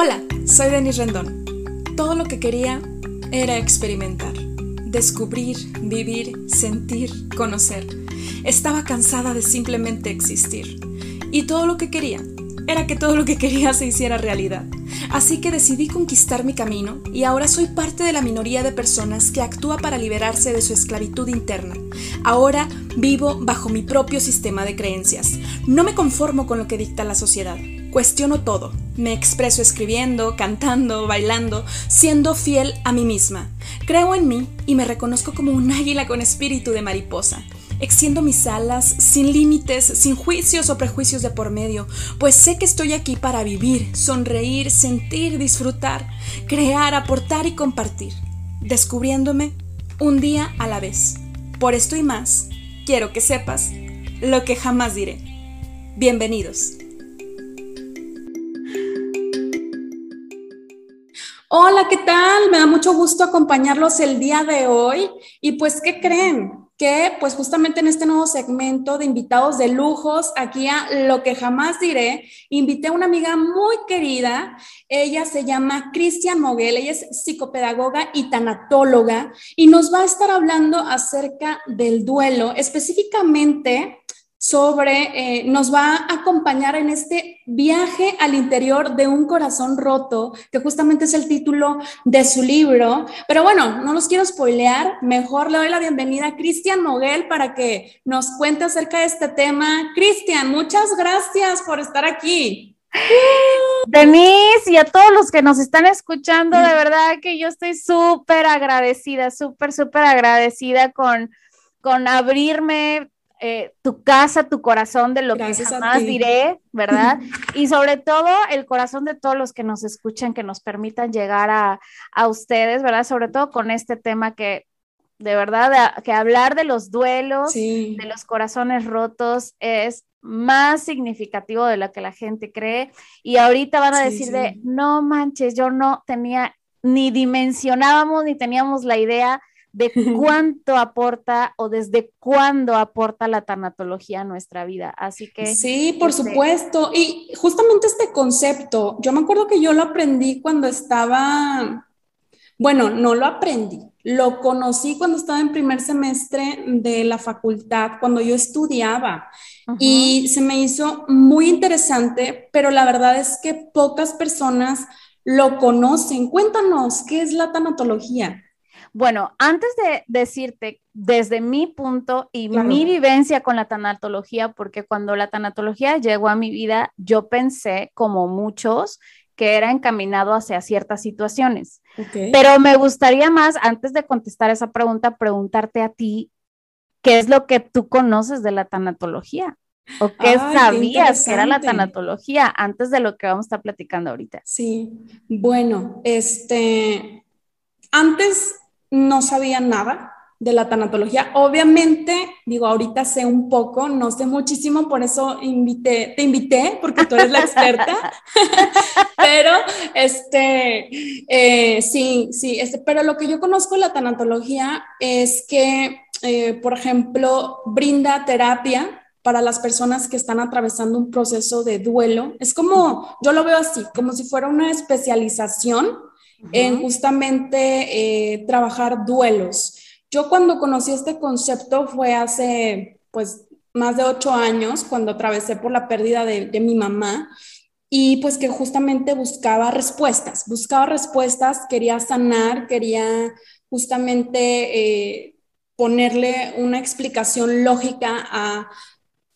Hola, soy Denis Rendón. Todo lo que quería era experimentar, descubrir, vivir, sentir, conocer. Estaba cansada de simplemente existir. Y todo lo que quería era que todo lo que quería se hiciera realidad. Así que decidí conquistar mi camino y ahora soy parte de la minoría de personas que actúa para liberarse de su esclavitud interna. Ahora vivo bajo mi propio sistema de creencias. No me conformo con lo que dicta la sociedad. Cuestiono todo. Me expreso escribiendo, cantando, bailando, siendo fiel a mí misma. Creo en mí y me reconozco como un águila con espíritu de mariposa. Extiendo mis alas sin límites, sin juicios o prejuicios de por medio, pues sé que estoy aquí para vivir, sonreír, sentir, disfrutar, crear, aportar y compartir, descubriéndome un día a la vez. Por esto y más, quiero que sepas lo que jamás diré. Bienvenidos. Hola, ¿qué tal? Me da mucho gusto acompañarlos el día de hoy. Y pues, ¿qué creen? Que pues justamente en este nuevo segmento de invitados de lujos, aquí a Lo que jamás diré, invité a una amiga muy querida. Ella se llama Cristian Moguel, ella es psicopedagoga y tanatóloga y nos va a estar hablando acerca del duelo, específicamente sobre, eh, nos va a acompañar en este viaje al interior de un corazón roto, que justamente es el título de su libro. Pero bueno, no los quiero spoilear, mejor le doy la bienvenida a Cristian Moguel para que nos cuente acerca de este tema. Cristian, muchas gracias por estar aquí. Denise y a todos los que nos están escuchando, de verdad que yo estoy súper agradecida, súper, súper agradecida con, con abrirme eh, tu casa, tu corazón de lo que jamás diré, ¿verdad? y sobre todo el corazón de todos los que nos escuchan, que nos permitan llegar a, a ustedes, ¿verdad? Sobre todo con este tema que de verdad, que hablar de los duelos, de los corazones rotos es más significativo de lo que la gente cree. Y ahorita van a decir de, no manches, yo no tenía, ni dimensionábamos, ni teníamos la idea de cuánto aporta o desde cuándo aporta la tanatología a nuestra vida. Así que... Sí, por este supuesto. Y justamente este concepto, yo me acuerdo que yo lo aprendí cuando estaba, bueno, no lo aprendí, lo conocí cuando estaba en primer semestre de la facultad, cuando yo estudiaba. Y se me hizo muy interesante, pero la verdad es que pocas personas lo conocen. Cuéntanos, ¿qué es la tanatología? Bueno, antes de decirte desde mi punto y mi vivencia con la tanatología, porque cuando la tanatología llegó a mi vida, yo pensé, como muchos, que era encaminado hacia ciertas situaciones. Pero me gustaría más, antes de contestar esa pregunta, preguntarte a ti, ¿qué es lo que tú conoces de la tanatología? ¿O qué sabías que era la tanatología antes de lo que vamos a estar platicando ahorita? Sí, bueno, este, antes no sabía nada de la tanatología. Obviamente, digo, ahorita sé un poco, no sé muchísimo, por eso invité, te invité, porque tú eres la experta. pero, este, eh, sí, sí, este, pero lo que yo conozco de la tanatología es que, eh, por ejemplo, brinda terapia para las personas que están atravesando un proceso de duelo. Es como, yo lo veo así, como si fuera una especialización en justamente eh, trabajar duelos. Yo cuando conocí este concepto fue hace pues más de ocho años, cuando atravesé por la pérdida de, mi mamá y pues que justamente buscaba respuestas, buscaba respuestas, quería sanar, quería justamente eh, ponerle una explicación lógica a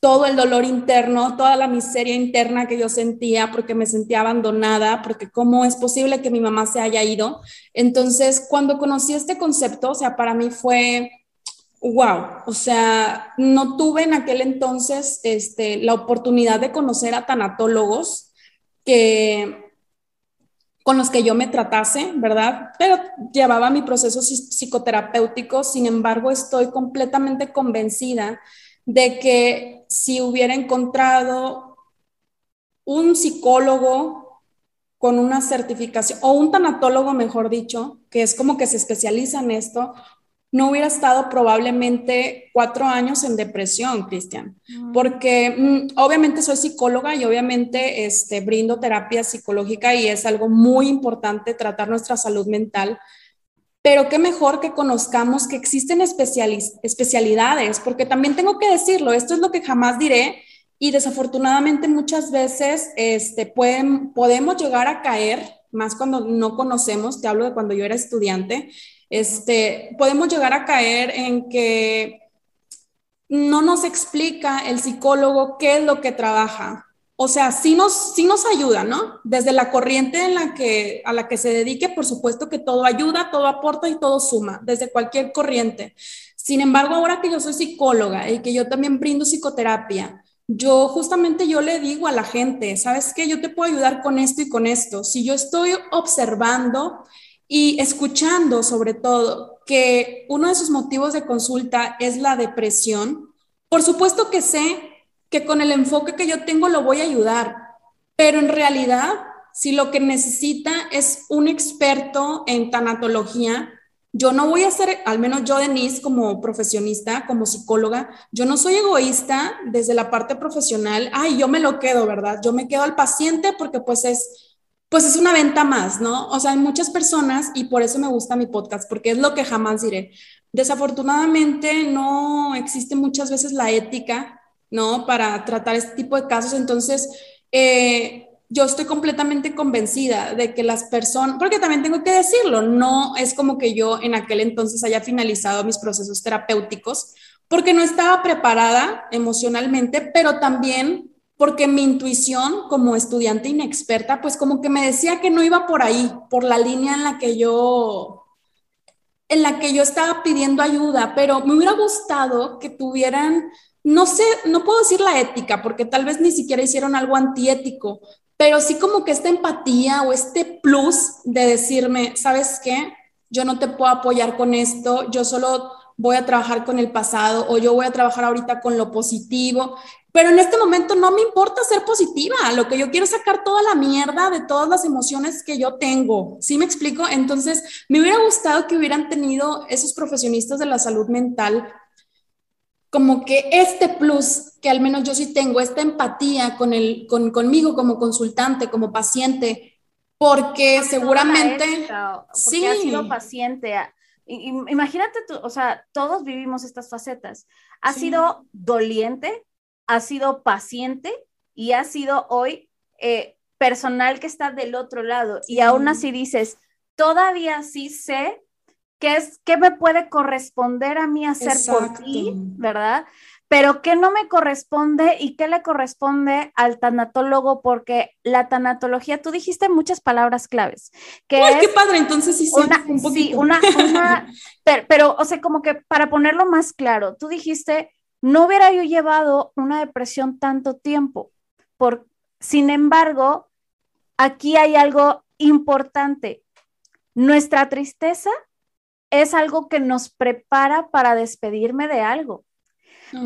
todo el dolor interno, toda la miseria interna que yo sentía porque me sentía abandonada, porque cómo es posible que mi mamá se haya ido. Entonces, cuando conocí este concepto, o sea, para mí fue wow, o sea, no tuve en aquel entonces este, la oportunidad de conocer a tanatólogos que con los que yo me tratase, ¿verdad? Pero llevaba mi proceso psicoterapéutico, sin embargo, estoy completamente convencida de que si hubiera encontrado un psicólogo con una certificación, o un tanatólogo, mejor dicho, que es como que se especializa en esto, no hubiera estado probablemente cuatro años en depresión, Cristian, porque mm, obviamente soy psicóloga y obviamente este, brindo terapia psicológica y es algo muy importante tratar nuestra salud mental, pero qué mejor que conozcamos que existen especialidades, porque también tengo que decirlo, esto es lo que jamás diré y desafortunadamente muchas veces este, pueden, podemos llegar a caer, más cuando no conocemos, te hablo de cuando yo era estudiante, este, podemos llegar a caer en que no nos explica el psicólogo qué es lo que trabaja. O sea, sí nos, sí nos ayuda, ¿no? Desde la corriente en la que, a la que se dedique, por supuesto que todo ayuda, todo aporta y todo suma, desde cualquier corriente. Sin embargo, ahora que yo soy psicóloga y que yo también brindo psicoterapia, yo justamente yo le digo a la gente, ¿sabes qué? Yo te puedo ayudar con esto y con esto. Si yo estoy observando y escuchando sobre todo que uno de sus motivos de consulta es la depresión, por supuesto que sé que con el enfoque que yo tengo lo voy a ayudar, pero en realidad, si lo que necesita es un experto en tanatología, yo no voy a ser, al menos yo, Denise, como profesionista, como psicóloga, yo no soy egoísta desde la parte profesional, ay, yo me lo quedo, ¿verdad? Yo me quedo al paciente porque pues es pues es una venta más, ¿no? O sea, hay muchas personas y por eso me gusta mi podcast, porque es lo que jamás diré. Desafortunadamente no existe muchas veces la ética, ¿no? Para tratar este tipo de casos. Entonces, eh, yo estoy completamente convencida de que las personas, porque también tengo que decirlo, no es como que yo en aquel entonces haya finalizado mis procesos terapéuticos, porque no estaba preparada emocionalmente, pero también porque mi intuición como estudiante inexperta, pues como que me decía que no iba por ahí, por la línea en la que yo, en la que yo estaba pidiendo ayuda, pero me hubiera gustado que tuvieran, no sé, no puedo decir la ética, porque tal vez ni siquiera hicieron algo antiético, pero sí como que esta empatía o este plus de decirme, ¿sabes qué? Yo no te puedo apoyar con esto, yo solo voy a trabajar con el pasado o yo voy a trabajar ahorita con lo positivo. Pero en este momento no me importa ser positiva, lo que yo quiero es sacar toda la mierda de todas las emociones que yo tengo. ¿Sí me explico? Entonces, me hubiera gustado que hubieran tenido esos profesionistas de la salud mental como que este plus que al menos yo sí tengo, esta empatía con el, con, conmigo como consultante, como paciente, porque seguramente... sí. ha sido paciente. Imagínate tú, o sea, todos vivimos estas facetas. Ha sido doliente, ha sido paciente y ha sido hoy eh, personal que está del otro lado. Y aún así dices, todavía sí sé qué es, qué me puede corresponder a mí hacer por ti, ¿verdad? Pero qué no me corresponde y qué le corresponde al tanatólogo, porque la tanatología, tú dijiste muchas palabras claves. Que qué padre, entonces sí, una, un sí, una, pero, pero, o sea, como que para ponerlo más claro, tú dijiste no hubiera yo llevado una depresión tanto tiempo. Por, sin embargo, aquí hay algo importante. Nuestra tristeza es algo que nos prepara para despedirme de algo.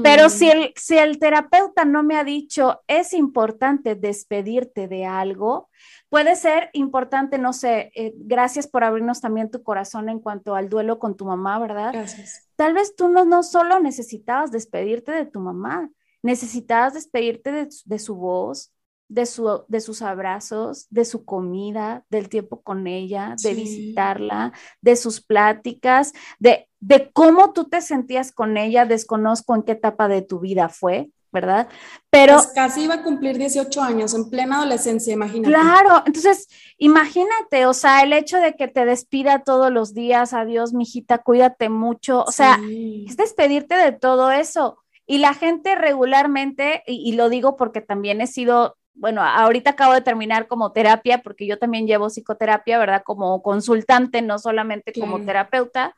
Pero si el, si el terapeuta no me ha dicho, es importante despedirte de algo, puede ser importante, no sé, eh, gracias por abrirnos también tu corazón en cuanto al duelo con tu mamá, ¿verdad? Gracias. Tal vez tú no, no solo necesitabas despedirte de tu mamá, necesitabas despedirte de, de su voz, de, su, de sus abrazos, de su comida, del tiempo con ella, de visitarla, de sus pláticas, de, de cómo tú te sentías con ella. Desconozco en qué etapa de tu vida fue, ¿verdad? Pero... Pues casi iba a cumplir 18 años, en plena adolescencia, imagínate. Claro, entonces, imagínate, o sea, el hecho de que te despida todos los días, adiós, mijita, cuídate mucho, o sea, es despedirte de todo eso. Y la gente regularmente, y, lo digo porque también he sido bueno, ahorita acabo de terminar como terapia, porque yo también llevo psicoterapia, ¿verdad? Como consultante, no solamente como terapeuta.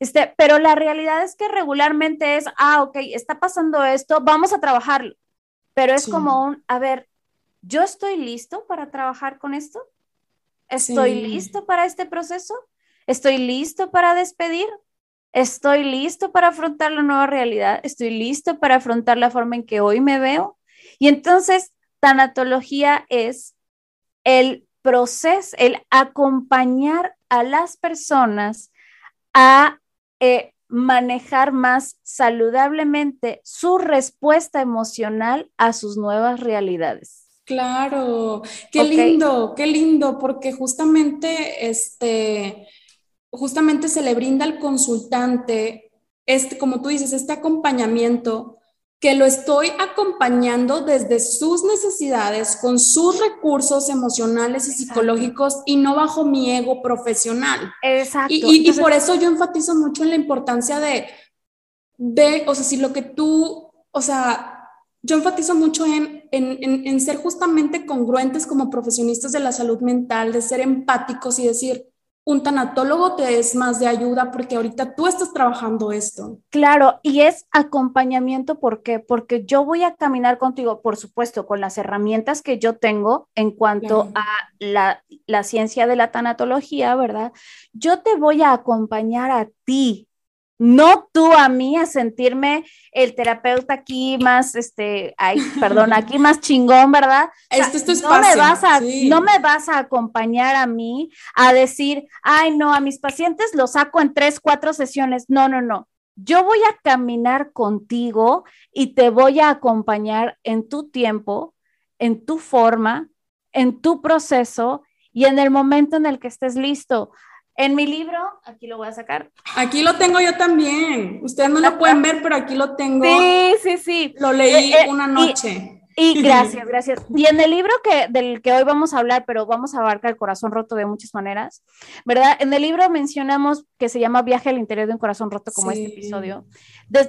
Este, pero la realidad es que regularmente es, ah, ok, está pasando esto, vamos a trabajarlo. Pero es como un, a ver, ¿yo estoy listo para trabajar con esto? ¿Estoy listo para este proceso? ¿Estoy listo para despedir? ¿Estoy listo para afrontar la nueva realidad? ¿Estoy listo para afrontar la forma en que hoy me veo? Y entonces tanatología es el proceso, el acompañar a las personas a eh, manejar más saludablemente su respuesta emocional a sus nuevas realidades. Claro, qué lindo, qué lindo, porque justamente este, justamente se le brinda al consultante, este, como tú dices, este acompañamiento que lo estoy acompañando desde sus necesidades, con sus recursos emocionales y psicológicos y no bajo mi ego profesional. Exacto. Y, por eso yo enfatizo mucho en la importancia de, de, o sea, si lo que tú, o sea, yo enfatizo mucho en, en, en ser justamente congruentes como profesionistas de la salud mental, de ser empáticos y decir, un tanatólogo te es más de ayuda porque ahorita tú estás trabajando esto. Claro, y es acompañamiento, ¿por qué? Porque yo voy a caminar contigo, por supuesto, con las herramientas que yo tengo en cuanto a la, la ciencia de la tanatología, ¿verdad? Yo te voy a acompañar a ti no tú a mí a sentirme el terapeuta aquí más, este, ay, perdón, aquí más chingón, ¿verdad? este es no me vas a, no me vas a acompañar a mí a decir, ay, no, a mis pacientes los saco en tres, cuatro sesiones. No, no, no. Yo voy a caminar contigo y te voy a acompañar en tu tiempo, en tu forma, en tu proceso y en el momento en el que estés listo. En mi libro, aquí lo voy a sacar. Aquí lo tengo yo también. Ustedes no lo pueden ver, pero aquí lo tengo. Sí, sí, sí. Lo leí eh, eh, una noche. Y, gracias, gracias. Y en el libro que, del que hoy vamos a hablar, pero vamos a abarcar el corazón roto de muchas maneras, ¿verdad? En el libro mencionamos que se llama Viaje al interior de un corazón roto, como este episodio.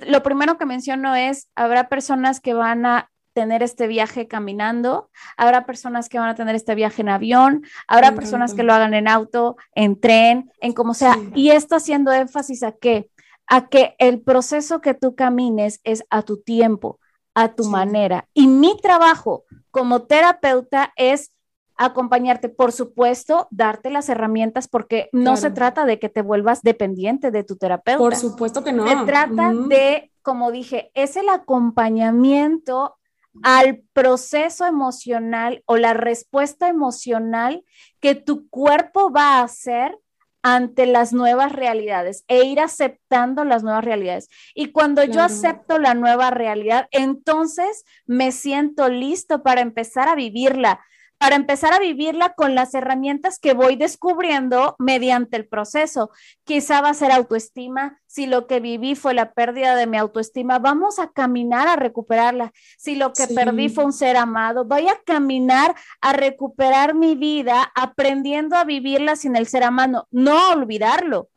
lo primero que menciono es, habrá personas que van a tener este viaje caminando, habrá personas que van a tener este viaje en avión, habrá personas que lo hagan en auto, en tren, en como sea. Y esto haciendo énfasis a qué? A que el proceso que tú camines es a tu tiempo, a tu manera. Y mi trabajo como terapeuta es acompañarte, por supuesto, darte las herramientas porque no se trata de que te vuelvas dependiente de tu terapeuta. Por supuesto que no. Se trata de, como dije, es el acompañamiento al proceso emocional o la respuesta emocional que tu cuerpo va a hacer ante las nuevas realidades e ir aceptando las nuevas realidades. Y cuando yo acepto la nueva realidad, entonces me siento listo para empezar a vivirla, para empezar a vivirla con las herramientas que voy descubriendo mediante el proceso. Quizá va a ser autoestima. Si lo que viví fue la pérdida de mi autoestima, vamos a caminar a recuperarla. Si lo que perdí fue un ser amado, voy a caminar a recuperar mi vida aprendiendo a vivirla sin el ser amado, no olvidarlo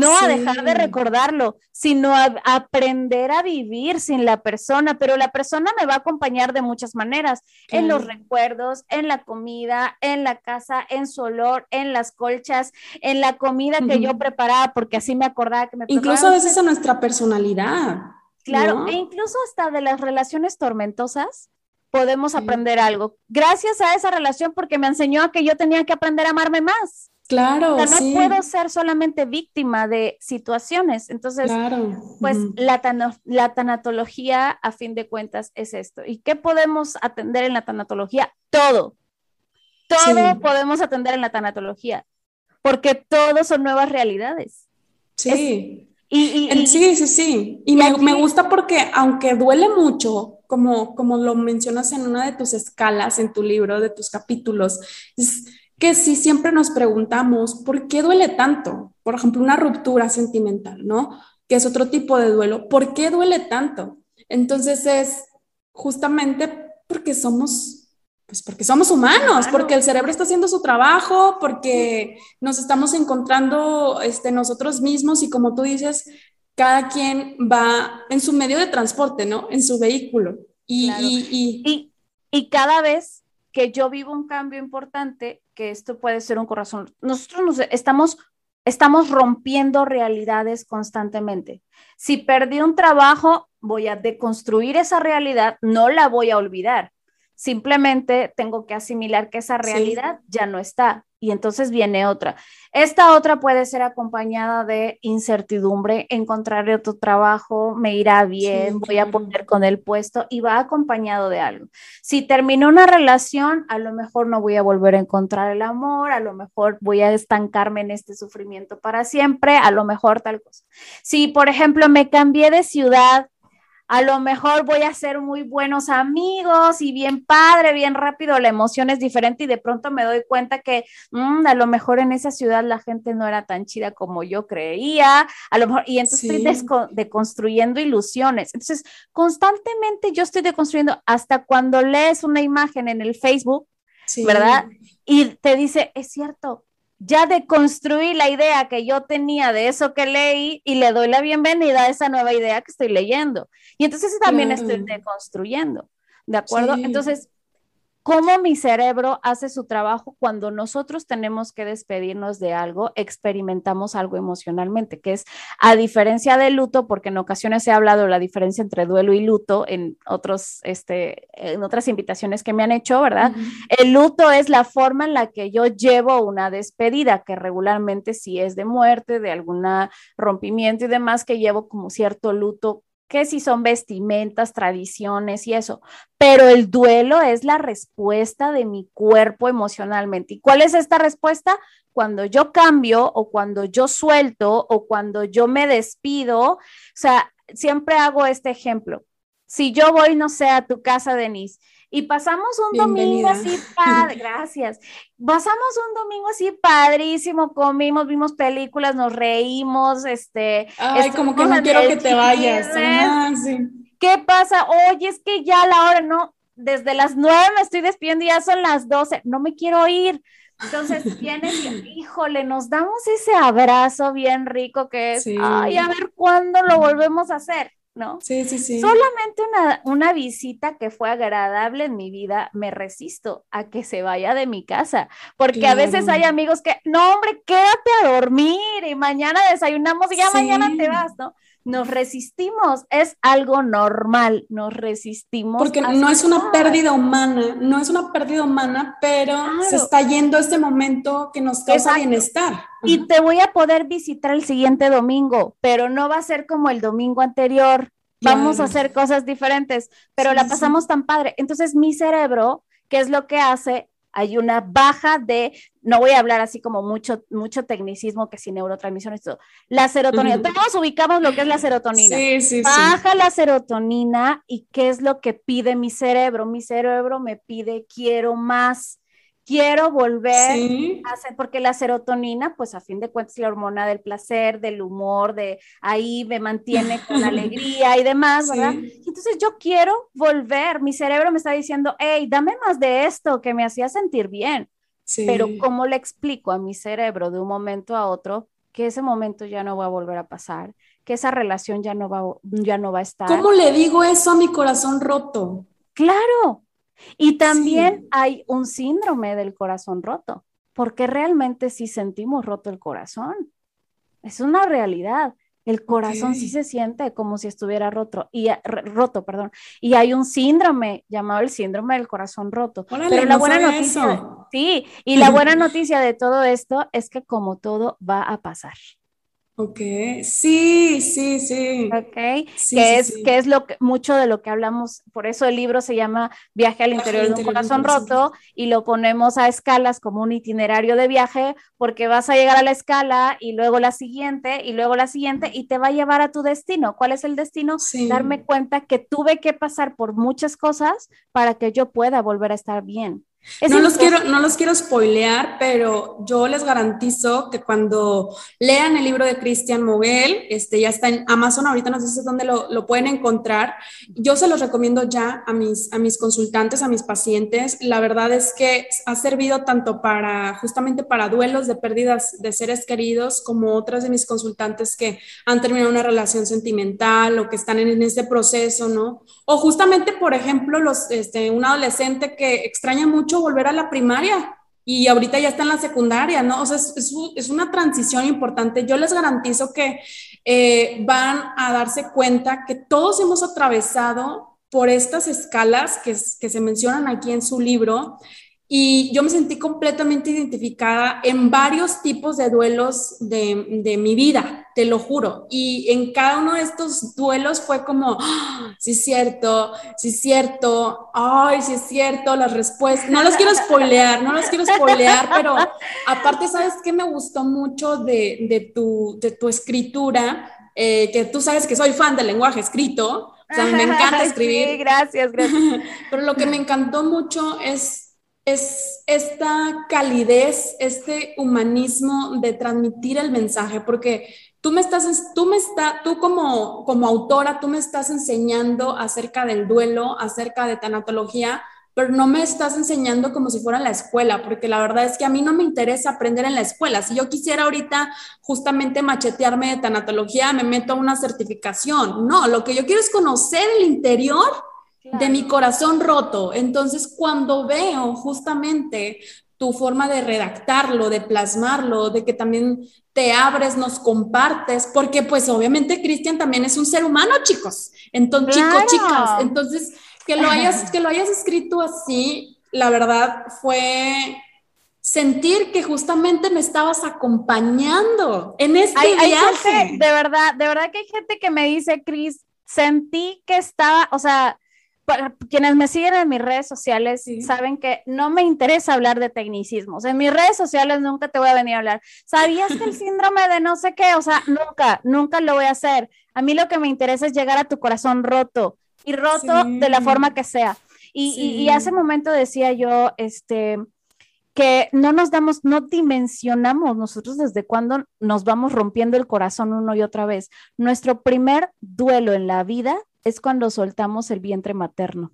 no a dejar de recordarlo, sino a, aprender a vivir sin la persona, pero la persona me va a acompañar de muchas maneras, en los recuerdos, en la comida, en la casa, en su olor, en las colchas, en la comida que yo preparaba, porque así me acordaba que me Incluso a veces a nuestra personalidad. Claro, e incluso hasta de las relaciones tormentosas podemos aprender algo. Gracias a esa relación porque me enseñó a que yo tenía que aprender a amarme más. Claro, no puedo ser solamente víctima de situaciones. Entonces, pues la, la tanatología, a fin de cuentas, es esto. ¿Y qué podemos atender en la tanatología? Todo. Todo podemos atender en la tanatología, porque todos son nuevas realidades. Sí. y, sí, sí, sí. Y me, me, gusta porque aunque duele mucho, como, como lo mencionas en una de tus escalas, en tu libro, de tus capítulos, es que si siempre nos preguntamos, ¿por qué duele tanto? Por ejemplo, una ruptura sentimental, ¿no? Que es otro tipo de duelo. ¿Por qué duele tanto? Entonces es justamente porque somos, pues porque somos humanos, porque el cerebro está haciendo su trabajo, porque nos estamos encontrando este, nosotros mismos y como tú dices, cada quien va en su medio de transporte, ¿no? En su vehículo. Y, y, y, y cada vez que yo vivo un cambio importante, que esto puede ser un corazón. Nosotros nos estamos, estamos rompiendo realidades constantemente. Si perdí un trabajo, voy a deconstruir esa realidad, no la voy a olvidar. Simplemente tengo que asimilar que esa realidad ya no está y entonces viene otra. Esta otra puede ser acompañada de incertidumbre, encontraré otro trabajo, me irá bien, voy a poner con el puesto y va acompañado de algo. Si terminó una relación, a lo mejor no voy a volver a encontrar el amor, a lo mejor voy a estancarme en este sufrimiento para siempre, a lo mejor tal cosa. Si, por ejemplo, me cambié de ciudad, a lo mejor voy a ser muy buenos amigos y bien padre, bien rápido, la emoción es diferente y de pronto me doy cuenta que mm, a lo mejor en esa ciudad la gente no era tan chida como yo creía, a lo mejor, y entonces estoy deconstruyendo ilusiones. Entonces, constantemente yo estoy deconstruyendo hasta cuando lees una imagen en el Facebook, ¿verdad? Y te dice, es cierto, ya deconstruí la idea que yo tenía de eso que leí y le doy la bienvenida a esa nueva idea que estoy leyendo. Y entonces también estoy deconstruyendo, ¿de acuerdo? Entonces, cómo mi cerebro hace su trabajo cuando nosotros tenemos que despedirnos de algo, experimentamos algo emocionalmente, que es a diferencia del luto, porque en ocasiones ha hablado de la diferencia entre duelo y luto en otros, este, en otras invitaciones que me han hecho, ¿verdad? El luto es la forma en la que yo llevo una despedida, que regularmente si es de muerte, de algún rompimiento y demás, que llevo como cierto luto que si son vestimentas, tradiciones y eso, pero el duelo es la respuesta de mi cuerpo emocionalmente. ¿Y cuál es esta respuesta? Cuando yo cambio o cuando yo suelto o cuando yo me despido, o sea, siempre hago este ejemplo. Si yo voy, no sé, a tu casa, Denise, y pasamos un domingo así padre, gracias. Pasamos un domingo así padrísimo, comimos, vimos películas, nos reímos, este. Ay, como que no quiero que te vayas. Ah, ¿Qué pasa? Oye, es que ya la hora, no, desde las nueve me estoy despidiendo y ya son las doce, no me quiero ir. Entonces vienes y, híjole, nos damos ese abrazo bien rico que es, ay, a ver cuándo lo volvemos a hacer. ¿No? Sí, sí, sí. Solamente una, visita que fue agradable en mi vida, me resisto a que se vaya de mi casa, porque a veces hay amigos que, no, hombre, quédate a dormir y mañana desayunamos y ya mañana te vas, ¿no? Nos resistimos, es algo normal, nos resistimos. Porque no es una pérdida humana, no es una pérdida humana, pero se está yendo este momento que nos causa bienestar. Y te voy a poder visitar el siguiente domingo, pero no va a ser como el domingo anterior. Vamos a hacer cosas diferentes, pero la pasamos tan padre. Entonces mi cerebro, ¿qué es lo que hace? Hay una baja de, no voy a hablar así como mucho, mucho tecnicismo que si neurotransmisión, todo. La serotonina, todos ubicamos lo que es la serotonina. Sí, sí, baja la serotonina y ¿qué es lo que pide mi cerebro? Mi cerebro me pide, quiero más quiero volver a hacer, porque la serotonina, pues a fin de cuentas, es la hormona del placer, del humor, de ahí me mantiene con alegría y demás, ¿verdad? entonces yo quiero volver, mi cerebro me está diciendo, hey, dame más de esto que me hacía sentir bien. Pero ¿cómo le explico a mi cerebro de un momento a otro que ese momento ya no va a volver a pasar, que esa relación ya no va, ya no va a estar? ¿Cómo le digo eso a mi corazón roto? Claro, y también hay un síndrome del corazón roto, porque realmente sí sentimos roto el corazón. Es una realidad. El corazón sí se siente como si estuviera roto y roto, perdón. Y hay un síndrome llamado el síndrome del corazón roto. Pero la buena noticia, sí, y la buena noticia de todo esto es que como todo va a pasar. Ok, sí, sí, sí. Ok, que, es, que es lo que, mucho de lo que hablamos, por eso el libro se llama Viaje al interior de un corazón roto y lo ponemos a escalas como un itinerario de viaje porque vas a llegar a la escala y luego la siguiente y luego la siguiente y te va a llevar a tu destino. ¿Cuál es el destino? Darme cuenta que tuve que pasar por muchas cosas para que yo pueda volver a estar bien no los, quiero, no los quiero spoilear, pero yo les garantizo que cuando lean el libro de Cristian Moguel, este ya está en Amazon, ahorita no sé dónde lo, lo, pueden encontrar. Yo se los recomiendo ya a mis, a mis consultantes, a mis pacientes. La verdad es que ha servido tanto para justamente para duelos de pérdidas de seres queridos, como otras de mis consultantes que han terminado una relación sentimental o que están en, en este proceso, ¿no? O justamente, por ejemplo, los, este, un adolescente que extraña mucho volver a la primaria y ahorita ya está en la secundaria, ¿no? O sea, es, una transición importante. Yo les garantizo que eh, van a darse cuenta que todos hemos atravesado por estas escalas que, que se mencionan aquí en su libro y yo me sentí completamente identificada en varios tipos de duelos de, de, mi vida, te lo juro. Y en cada uno de estos duelos fue como, ¡Ah! sí es cierto, sí es cierto, ay, sí es cierto, las respuestas. No los quiero spoilear, no los quiero spoilear, pero aparte, ¿sabes qué me gustó mucho de, de, tu, de tu escritura? Eh, que tú sabes que soy fan del lenguaje escrito, o sea, me encanta escribir. Sí, gracias, gracias. pero lo que me encantó mucho es es esta calidez, este humanismo de transmitir el mensaje, porque tú me estás, tú me está, tú como, como autora, tú me estás enseñando acerca del duelo, acerca de tanatología, pero no me estás enseñando como si fuera la escuela, porque la verdad es que a mí no me interesa aprender en la escuela. Si yo quisiera ahorita justamente machetearme de tanatología, me meto a una certificación. No, lo que yo quiero es conocer el interior de mi corazón roto. Entonces, cuando veo justamente tu forma de redactarlo, de plasmarlo, de que también te abres, nos compartes, porque pues obviamente Cristian también es un ser humano, chicos. Entonces, chicos, chicas, entonces que lo hayas que lo hayas escrito así, la verdad fue sentir que justamente me estabas acompañando en este viaje. de verdad, de verdad que hay gente que me dice, Cris, sentí que estaba, o sea, para quienes me siguen en mis redes sociales saben que no me interesa hablar de tecnicismos. En mis redes sociales nunca te voy a venir a hablar. ¿Sabías que el síndrome de no sé qué? O sea, nunca, nunca lo voy a hacer. A mí lo que me interesa es llegar a tu corazón roto y roto de la forma que sea. Y, y, hace momento decía yo, este, que no nos damos, no dimensionamos nosotros desde cuándo nos vamos rompiendo el corazón uno y otra vez. Nuestro primer duelo en la vida es cuando soltamos el vientre materno.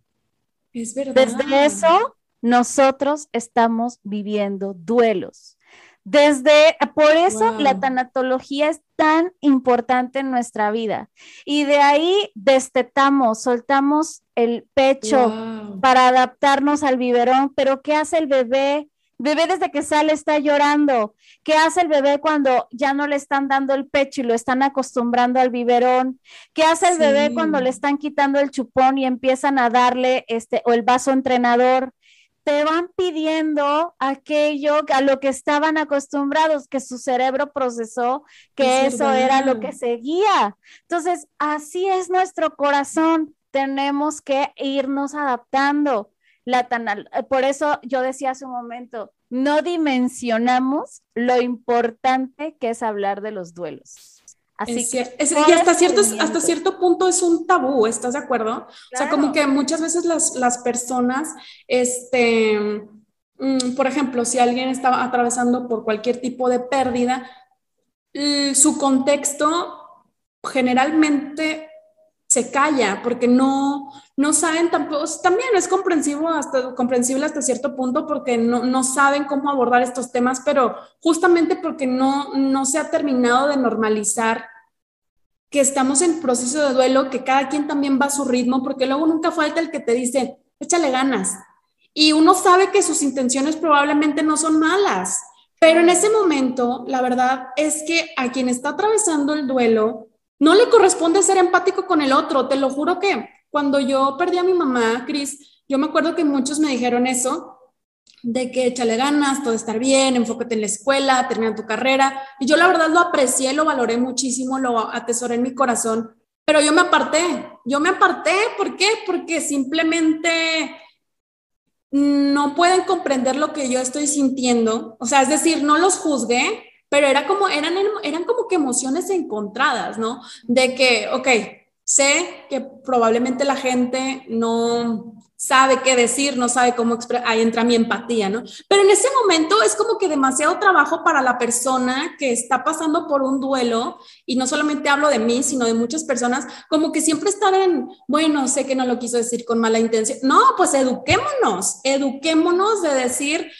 Es verdad. Desde eso, nosotros estamos viviendo duelos. Desde, por eso la tanatología es tan importante en nuestra vida. Y de ahí destetamos, soltamos el pecho para adaptarnos al biberón. Pero ¿qué hace el bebé? Bebé desde que sale está llorando. ¿Qué hace el bebé cuando ya no le están dando el pecho y lo están acostumbrando al biberón? ¿Qué hace el bebé cuando le están quitando el chupón y empiezan a darle este o el vaso entrenador? Te van pidiendo aquello a lo que estaban acostumbrados, que su cerebro procesó, que eso era lo que seguía. Entonces, así es nuestro corazón. Tenemos que irnos adaptando la eh, por eso yo decía hace un momento, no dimensionamos lo importante que es hablar de los duelos. Así que y hasta cierto, hasta cierto punto es un tabú, ¿estás de acuerdo? O sea, como que muchas veces las, las personas, este, mm, por ejemplo, si alguien está atravesando por cualquier tipo de pérdida, su contexto generalmente se calla porque no, no saben tampoco, también es comprensivo hasta, comprensible hasta cierto punto porque no, no, saben cómo abordar estos temas, pero justamente porque no, no se ha terminado de normalizar que estamos en proceso de duelo, que cada quien también va a su ritmo, porque luego nunca falta el que te dice, échale ganas. Y uno sabe que sus intenciones probablemente no son malas, pero en ese momento, la verdad es que a quien está atravesando el duelo, no le corresponde ser empático con el otro. Te lo juro que cuando yo perdí a mi mamá, Cris, yo me acuerdo que muchos me dijeron eso, de que échale ganas, todo estar bien, enfócate en la escuela, termina tu carrera. Y yo la verdad lo aprecié, lo valoré muchísimo, lo atesoré en mi corazón, pero yo me aparté, yo me aparté, ¿por qué? Porque simplemente no pueden comprender lo que yo estoy sintiendo, o sea, es decir, no los juzgué, pero era como, eran, eran como que emociones encontradas, ¿no? De que, ok, sé que probablemente la gente no sabe qué decir, no sabe cómo expresar, ahí entra mi empatía, ¿no? Pero en ese momento es como que demasiado trabajo para la persona que está pasando por un duelo, y no solamente hablo de mí, sino de muchas personas, como que siempre están en, bueno, sé que no lo quiso decir con mala intención. No, pues eduquémonos, eduquémonos de decir,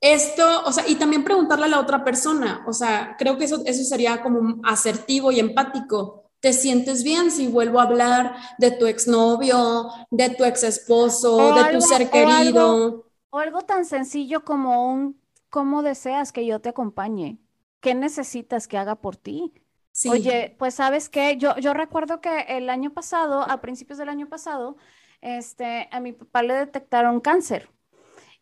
esto, o sea, y también preguntarle a la otra persona, o sea, creo que eso, eso sería como asertivo y empático. ¿Te sientes bien si vuelvo a hablar de tu exnovio, de tu ex esposo, de tu ser querido? O algo, tan sencillo como un, ¿cómo deseas que yo te acompañe? ¿Qué necesitas que haga por ti? Oye, pues sabes que yo, yo recuerdo que el año pasado, a principios del año pasado, este, a mi papá le detectaron cáncer.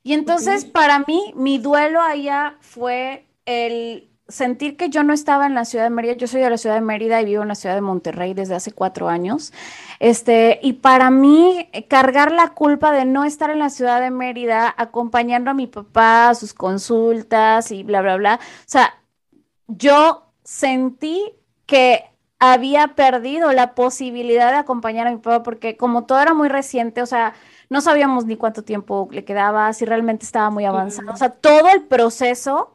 Y entonces para mí, mi duelo allá fue el sentir que yo no estaba en la ciudad de Mérida. Yo soy de la ciudad de Mérida y vivo en la ciudad de Monterrey desde hace cuatro años. Este, y para mí, cargar la culpa de no estar en la ciudad de Mérida, acompañando a mi papá a sus consultas y bla, bla, bla. O sea, yo sentí que había perdido la posibilidad de acompañar a mi papá porque como todo era muy reciente, o sea, no sabíamos ni cuánto tiempo le quedaba, si realmente estaba muy avanzado, o sea, todo el proceso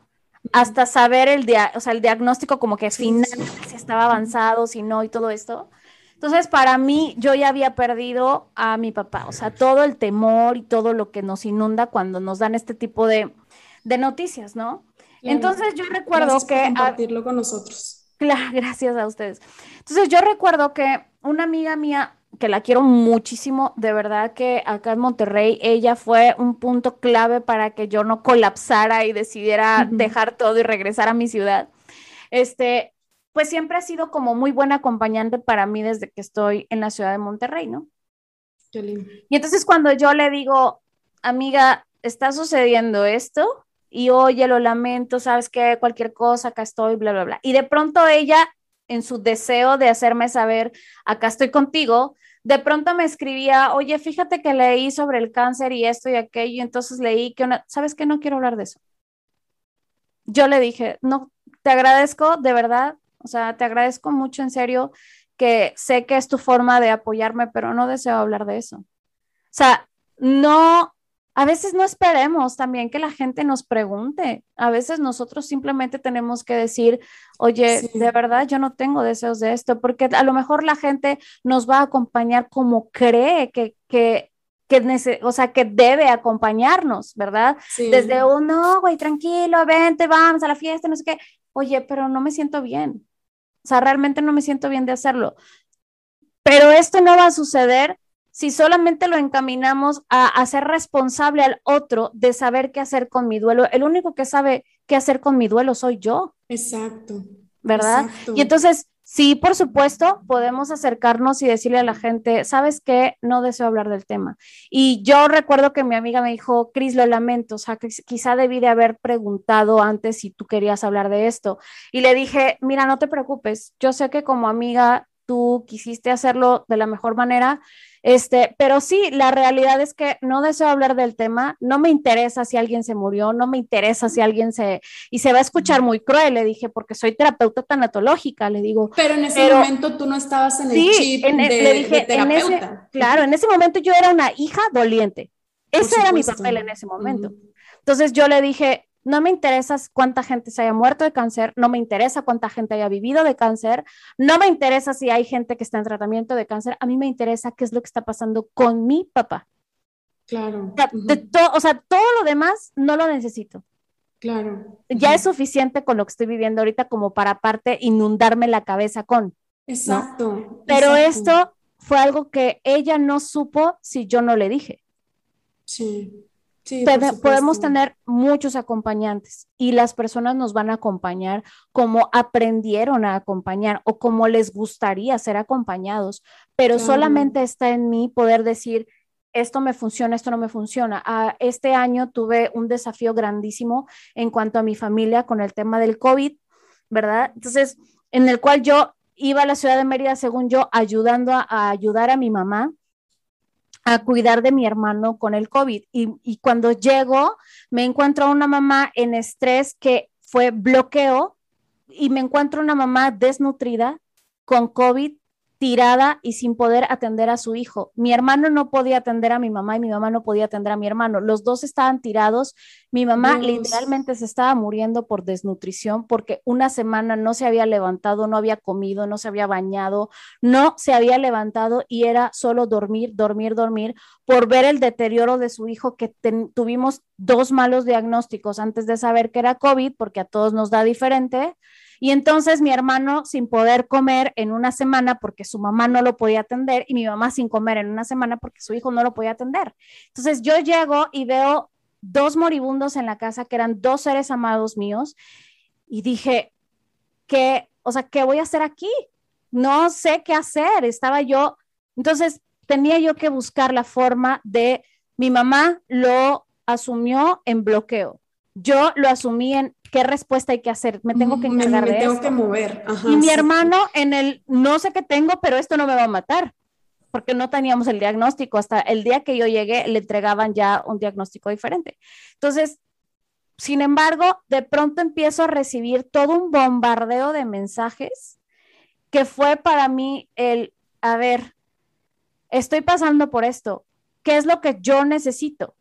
hasta saber el, o sea, el diagnóstico como que final, si estaba avanzado, si no y todo esto. Entonces, para mí, yo ya había perdido a mi papá, o sea, todo el temor y todo lo que nos inunda cuando nos dan este tipo de, de noticias, ¿no? Entonces, yo recuerdo que... compartirlo con nosotros. Claro, gracias a ustedes. Entonces, yo recuerdo que una amiga mía que la quiero muchísimo, de verdad que acá en Monterrey ella fue un punto clave para que yo no colapsara y decidiera dejar todo y regresar a mi ciudad. Este, pues siempre ha sido como muy buena acompañante para mí desde que estoy en la ciudad de Monterrey, ¿no? Qué lindo. Y entonces cuando yo le digo, amiga, está sucediendo esto y oye, lo lamento, sabes que cualquier cosa, acá estoy, bla, bla, bla. Y de pronto ella en su deseo de hacerme saber, acá estoy contigo, de pronto me escribía, oye, fíjate que leí sobre el cáncer y esto y aquello, y entonces leí que una, ¿sabes qué? No quiero hablar de eso. Yo le dije, no, te agradezco de verdad, o sea, te agradezco mucho en serio que sé que es tu forma de apoyarme, pero no deseo hablar de eso. O sea, no a veces no esperemos también que la gente nos pregunte. A veces nosotros simplemente tenemos que decir, oye, de verdad yo no tengo deseos de esto, porque a lo mejor la gente nos va a acompañar como cree que, que, que o sea, que debe acompañarnos, ¿verdad? Desde un, no, güey, tranquilo, vente, vamos a la fiesta, no sé qué. Oye, pero no me siento bien. O sea, realmente no me siento bien de hacerlo. Pero esto no va a suceder si solamente lo encaminamos a hacer responsable al otro de saber qué hacer con mi duelo. El único que sabe qué hacer con mi duelo soy yo. Exacto. ¿Verdad? Y entonces, sí, por supuesto, podemos acercarnos y decirle a la gente, ¿sabes qué? No deseo hablar del tema. Y yo recuerdo que mi amiga me dijo, Cris, lo lamento, o sea, que quizá debí de haber preguntado antes si tú querías hablar de esto. Y le dije, mira, no te preocupes, yo sé que como amiga tú quisiste hacerlo de la mejor manera este, pero sí, la realidad es que no deseo hablar del tema, no me interesa si alguien se murió, no me interesa si alguien se, y se va a escuchar muy cruel, le dije, porque soy terapeuta tanatológica, le digo. Pero en ese momento tú no estabas en el chip de, le dije, terapeuta. claro, en ese momento yo era una hija doliente. Ese era mi papel en ese momento. Entonces yo le dije, no me interesa cuánta gente se haya muerto de cáncer, no me interesa cuánta gente haya vivido de cáncer, no me interesa si hay gente que está en tratamiento de cáncer, a mí me interesa qué es lo que está pasando con mi papá. Claro. O sea, todo lo demás no lo necesito. Claro. Ya es suficiente con lo que estoy viviendo ahorita como para aparte inundarme la cabeza con. Exacto. Pero esto fue algo que ella no supo si yo no le dije. Sí podemos tener muchos acompañantes y las personas nos van a acompañar como aprendieron a acompañar o como les gustaría ser acompañados, pero solamente está en mí poder decir, esto me funciona, esto no me funciona. Ah, este año tuve un desafío grandísimo en cuanto a mi familia con el tema del COVID, ¿verdad? Entonces, en el cual yo iba a la ciudad de Mérida, según yo, ayudando a ayudar a mi mamá a cuidar de mi hermano con el COVID. Y, cuando llego, me encuentro a una mamá en estrés que fue bloqueo y me encuentro una mamá desnutrida con COVID tirada y sin poder atender a su hijo. Mi hermano no podía atender a mi mamá y mi mamá no podía atender a mi hermano. Los dos estaban tirados. Mi mamá literalmente se estaba muriendo por desnutrición porque una semana no se había levantado, no había comido, no se había bañado, no se había levantado y era solo dormir, dormir, dormir por ver el deterioro de su hijo que tuvimos dos malos diagnósticos antes de saber que era COVID porque a todos nos da diferente y entonces mi hermano sin poder comer en una semana porque su mamá no lo podía atender y mi mamá sin comer en una semana porque su hijo no lo podía atender. Entonces yo llego y veo dos moribundos en la casa que eran dos seres amados míos y dije, ¿qué, o sea, qué voy a hacer aquí? No sé qué hacer. Estaba yo, entonces tenía yo que buscar la forma de, mi mamá lo asumió en bloqueo. Yo lo asumí en qué respuesta hay que hacer, me tengo que encargar me, me de tengo que mover. y mi hermano en el no sé qué tengo, pero esto no me va a matar, porque no teníamos el diagnóstico. Hasta el día que yo llegué le entregaban ya un diagnóstico diferente. Entonces, sin embargo, de pronto empiezo a recibir todo un bombardeo de mensajes que fue para mí el, a ver, estoy pasando por esto, ¿qué es lo que yo necesito?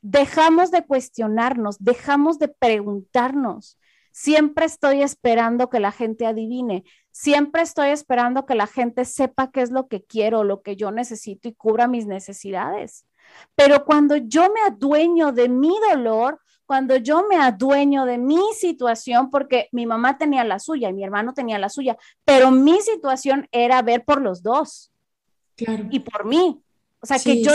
Dejamos de cuestionarnos, dejamos de preguntarnos. Siempre estoy esperando que la gente adivine, siempre estoy esperando que la gente sepa qué es lo que quiero, lo que yo necesito y cubra mis necesidades. Pero cuando yo me adueño de mi dolor, cuando yo me adueño de mi situación, porque mi mamá tenía la suya y mi hermano tenía la suya, pero mi situación era ver por los dos. Y por mí. O sea, que, yo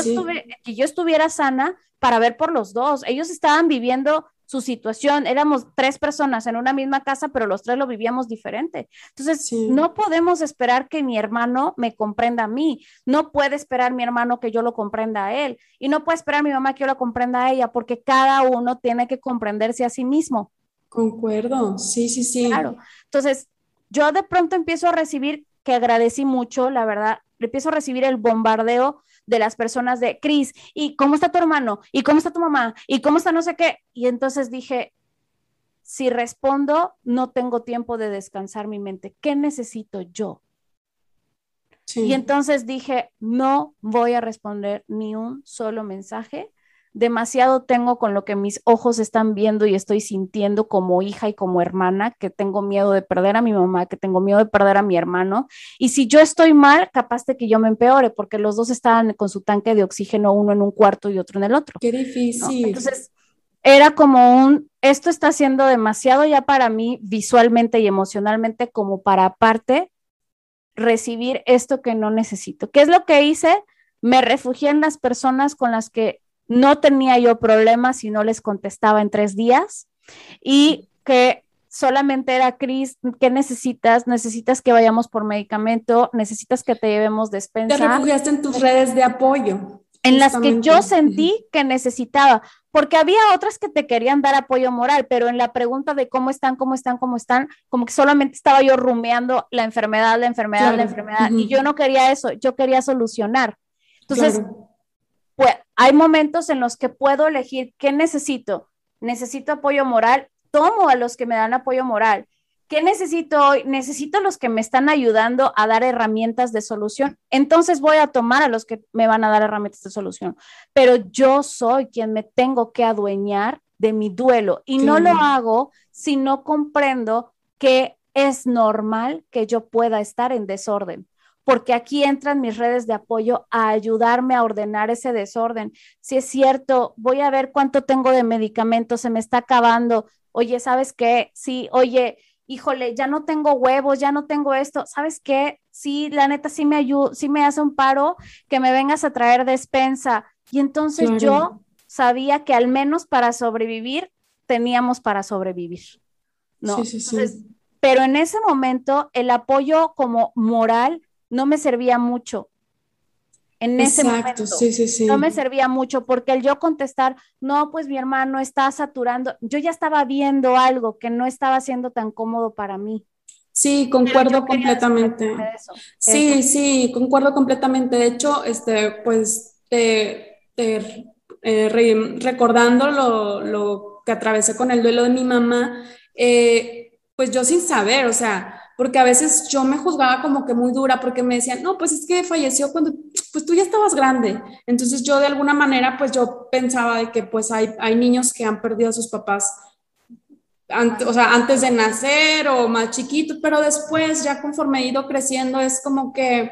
que yo estuviera sana para ver por los dos. Ellos estaban viviendo su situación. Éramos tres personas en una misma casa, pero los tres lo vivíamos diferente. Entonces, no podemos esperar que mi hermano me comprenda a mí. No puede esperar mi hermano que yo lo comprenda a él. Y no puede esperar mi mamá que yo lo comprenda a ella, porque cada uno tiene que comprenderse a sí mismo. Concuerdo, sí, sí, sí. Claro. Entonces, yo de pronto empiezo a recibir, que agradecí mucho, la verdad, empiezo a recibir el bombardeo de las personas de Cris, ¿y cómo está tu hermano? ¿Y cómo está tu mamá? ¿Y cómo está no sé qué? Y entonces dije, si respondo, no tengo tiempo de descansar mi mente. ¿Qué necesito yo? Y entonces dije, no voy a responder ni un solo mensaje demasiado tengo con lo que mis ojos están viendo y estoy sintiendo como hija y como hermana, que tengo miedo de perder a mi mamá, que tengo miedo de perder a mi hermano. Y si yo estoy mal, capaz de que yo me empeore, porque los dos estaban con su tanque de oxígeno, uno en un cuarto y otro en el otro. Qué difícil. Entonces, era como un, esto está siendo demasiado ya para mí visualmente y emocionalmente como para aparte recibir esto que no necesito. ¿Qué es lo que hice? Me refugié en las personas con las que no tenía yo problemas si no les contestaba en tres días y que solamente era, Cris, ¿qué necesitas? Necesitas que vayamos por medicamento, necesitas que te llevemos despensa. Te refugiaste en tus redes de apoyo. En las que yo sentí que necesitaba, porque había otras que te querían dar apoyo moral, pero en la pregunta de cómo están, cómo están, cómo están, como que solamente estaba yo rumeando la enfermedad, la enfermedad, la enfermedad, y yo no quería eso, yo quería solucionar. Entonces, pues hay momentos en los que puedo elegir qué necesito. Necesito apoyo moral, tomo a los que me dan apoyo moral. ¿Qué necesito hoy? Necesito a los que me están ayudando a dar herramientas de solución. Entonces voy a tomar a los que me van a dar herramientas de solución. Pero yo soy quien me tengo que adueñar de mi duelo y no lo hago si no comprendo que es normal que yo pueda estar en desorden porque aquí entran mis redes de apoyo a ayudarme a ordenar ese desorden. Si es cierto, voy a ver cuánto tengo de medicamentos, se me está acabando. Oye, ¿sabes qué? Sí, oye, híjole, ya no tengo huevos, ya no tengo esto. ¿Sabes qué? Sí, la neta sí me ayuda, sí me hace un paro que me vengas a traer despensa. Y entonces yo sabía que al menos para sobrevivir teníamos para sobrevivir. ¿no? Sí, sí, sí. pero en ese momento el apoyo como moral no me servía mucho. En ese momento sí, sí, sí. no me servía mucho porque el yo contestar, no, pues mi hermano está saturando, yo ya estaba viendo algo que no estaba siendo tan cómodo para mí. Sí, concuerdo completamente. Sí, sí, concuerdo completamente. De hecho, este, pues, te, eh, recordando lo, lo, que atravesé con el duelo de mi mamá, eh, pues yo sin saber, o sea, porque a veces yo me juzgaba como que muy dura porque me decían, no, pues es que falleció cuando, pues tú ya estabas grande. Entonces yo de alguna manera, pues yo pensaba de que pues hay, hay niños que han perdido a sus papás, o sea, antes de nacer o más chiquitos, pero después ya conforme he ido creciendo es como que,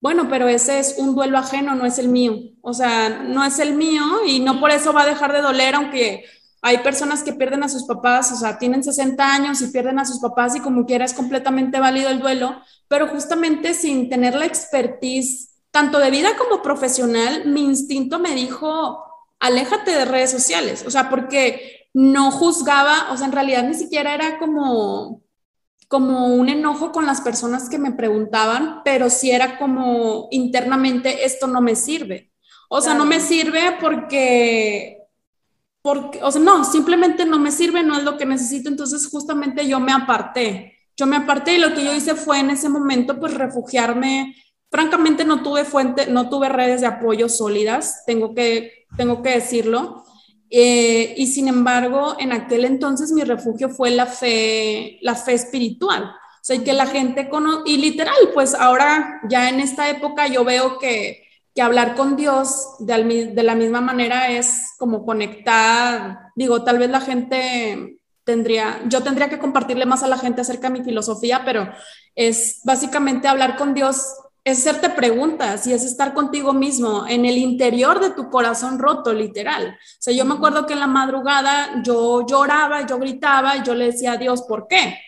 bueno, pero ese es un duelo ajeno, no es el mío. O sea, no es el mío y no por eso va a dejar de doler, aunque hay personas que pierden a sus papás, o sea, tienen 60 años y pierden a sus papás y como quiera es completamente válido el duelo, pero justamente sin tener la expertise, tanto de vida como profesional, mi instinto me dijo, aléjate de redes sociales, o sea, porque no juzgaba, o sea, en realidad ni siquiera era como como un enojo con las personas que me preguntaban, pero sí era como internamente esto no me sirve. O sea, no me sirve porque porque, o sea, no, simplemente no me sirve, no es lo que necesito, entonces justamente yo me aparté. Yo me aparté y lo que yo hice fue en ese momento pues refugiarme. Francamente no tuve fuente, no tuve redes de apoyo sólidas, tengo que, tengo que decirlo. Eh, y sin embargo, en aquel entonces mi refugio fue la fe, la fe espiritual. O sea, que la gente conoce, y literal, pues ahora ya en esta época yo veo que, que hablar con Dios de, de, la misma manera es como conectar, digo, tal vez la gente tendría, yo tendría que compartirle más a la gente acerca de mi filosofía, pero es básicamente hablar con Dios es hacerte preguntas y es estar contigo mismo en el interior de tu corazón roto, literal. O sea, yo me acuerdo que en la madrugada yo lloraba, yo gritaba y yo le decía a Dios, ¿por qué?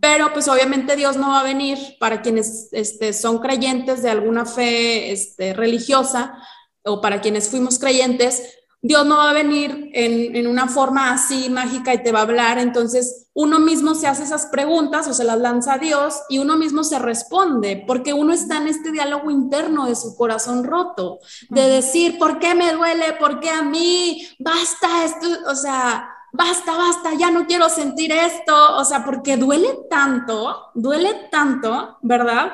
Pero pues obviamente Dios no va a venir para quienes este, son creyentes de alguna fe este, religiosa o para quienes fuimos creyentes, Dios no va a venir en, una forma así mágica y te va a hablar. Entonces, uno mismo se hace esas preguntas o se las lanza a Dios y uno mismo se responde, porque uno está en este diálogo interno de su corazón roto, de decir, ¿por qué me duele? ¿Por qué a mí? Basta esto, o sea, basta, basta, ya no quiero sentir esto, o sea, porque duele tanto, duele tanto, ¿verdad?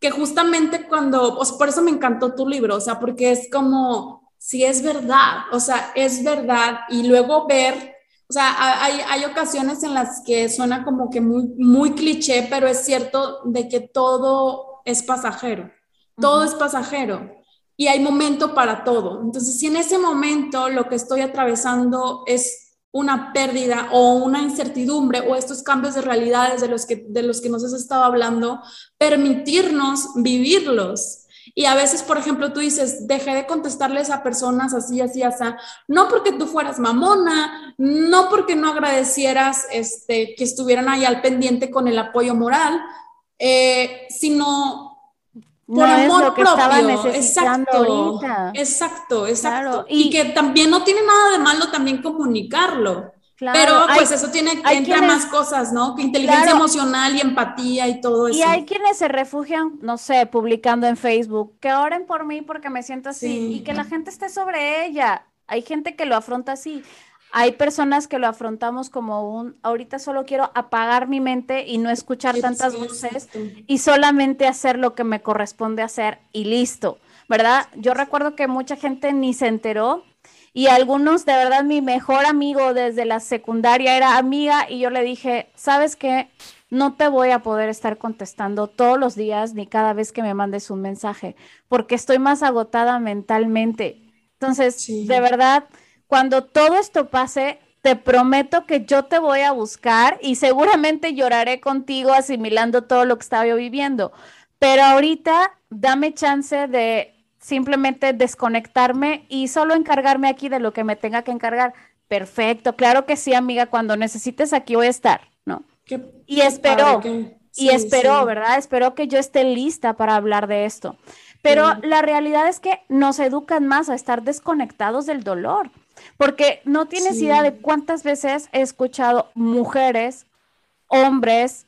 Que justamente cuando, pues por eso me encantó tu libro, o sea, porque es como si es verdad, o sea, es verdad, y luego ver, o sea, hay, hay ocasiones en las que suena como que muy, muy cliché, pero es cierto de que todo es pasajero, todo es pasajero y hay momento para todo. Entonces, si en ese momento lo que estoy atravesando es una pérdida o una incertidumbre o estos cambios de realidades de los que, de los que nos has estado hablando, permitirnos vivirlos. Y a veces, por ejemplo, tú dices, dejé de contestarles a personas así, así, así, no porque tú fueras mamona, no porque no agradecieras este, que estuvieran ahí al pendiente con el apoyo moral, eh, sino por amor propio. exacto, exacto, exacto. y, que también no tiene nada de malo también comunicarlo. Pero pues eso tiene que entrar más cosas, ¿no? Que inteligencia emocional y empatía y todo eso. Y hay quienes se refugian, no sé, publicando en Facebook, que oren por mí porque me siento así y que la gente esté sobre ella. Hay gente que lo afronta así. Hay personas que lo afrontamos como un, ahorita solo quiero apagar mi mente y no escuchar tantas voces y solamente hacer lo que me corresponde hacer y listo, ¿verdad? Yo recuerdo que mucha gente ni se enteró y algunos, de verdad, mi mejor amigo desde la secundaria era amiga y yo le dije, ¿sabes qué? No te voy a poder estar contestando todos los días ni cada vez que me mandes un mensaje, porque estoy más agotada mentalmente. Entonces, de verdad, cuando todo esto pase, te prometo que yo te voy a buscar y seguramente lloraré contigo asimilando todo lo que estaba yo viviendo. Pero ahorita dame chance de simplemente desconectarme y solo encargarme aquí de lo que me tenga que encargar. Perfecto, claro que sí, amiga, cuando necesites aquí voy a estar, ¿no? y espero, y espero, ¿verdad? Espero que yo esté lista para hablar de esto. Pero la realidad es que nos educan más a estar desconectados del dolor, porque no tienes idea de cuántas veces he escuchado mujeres, hombres,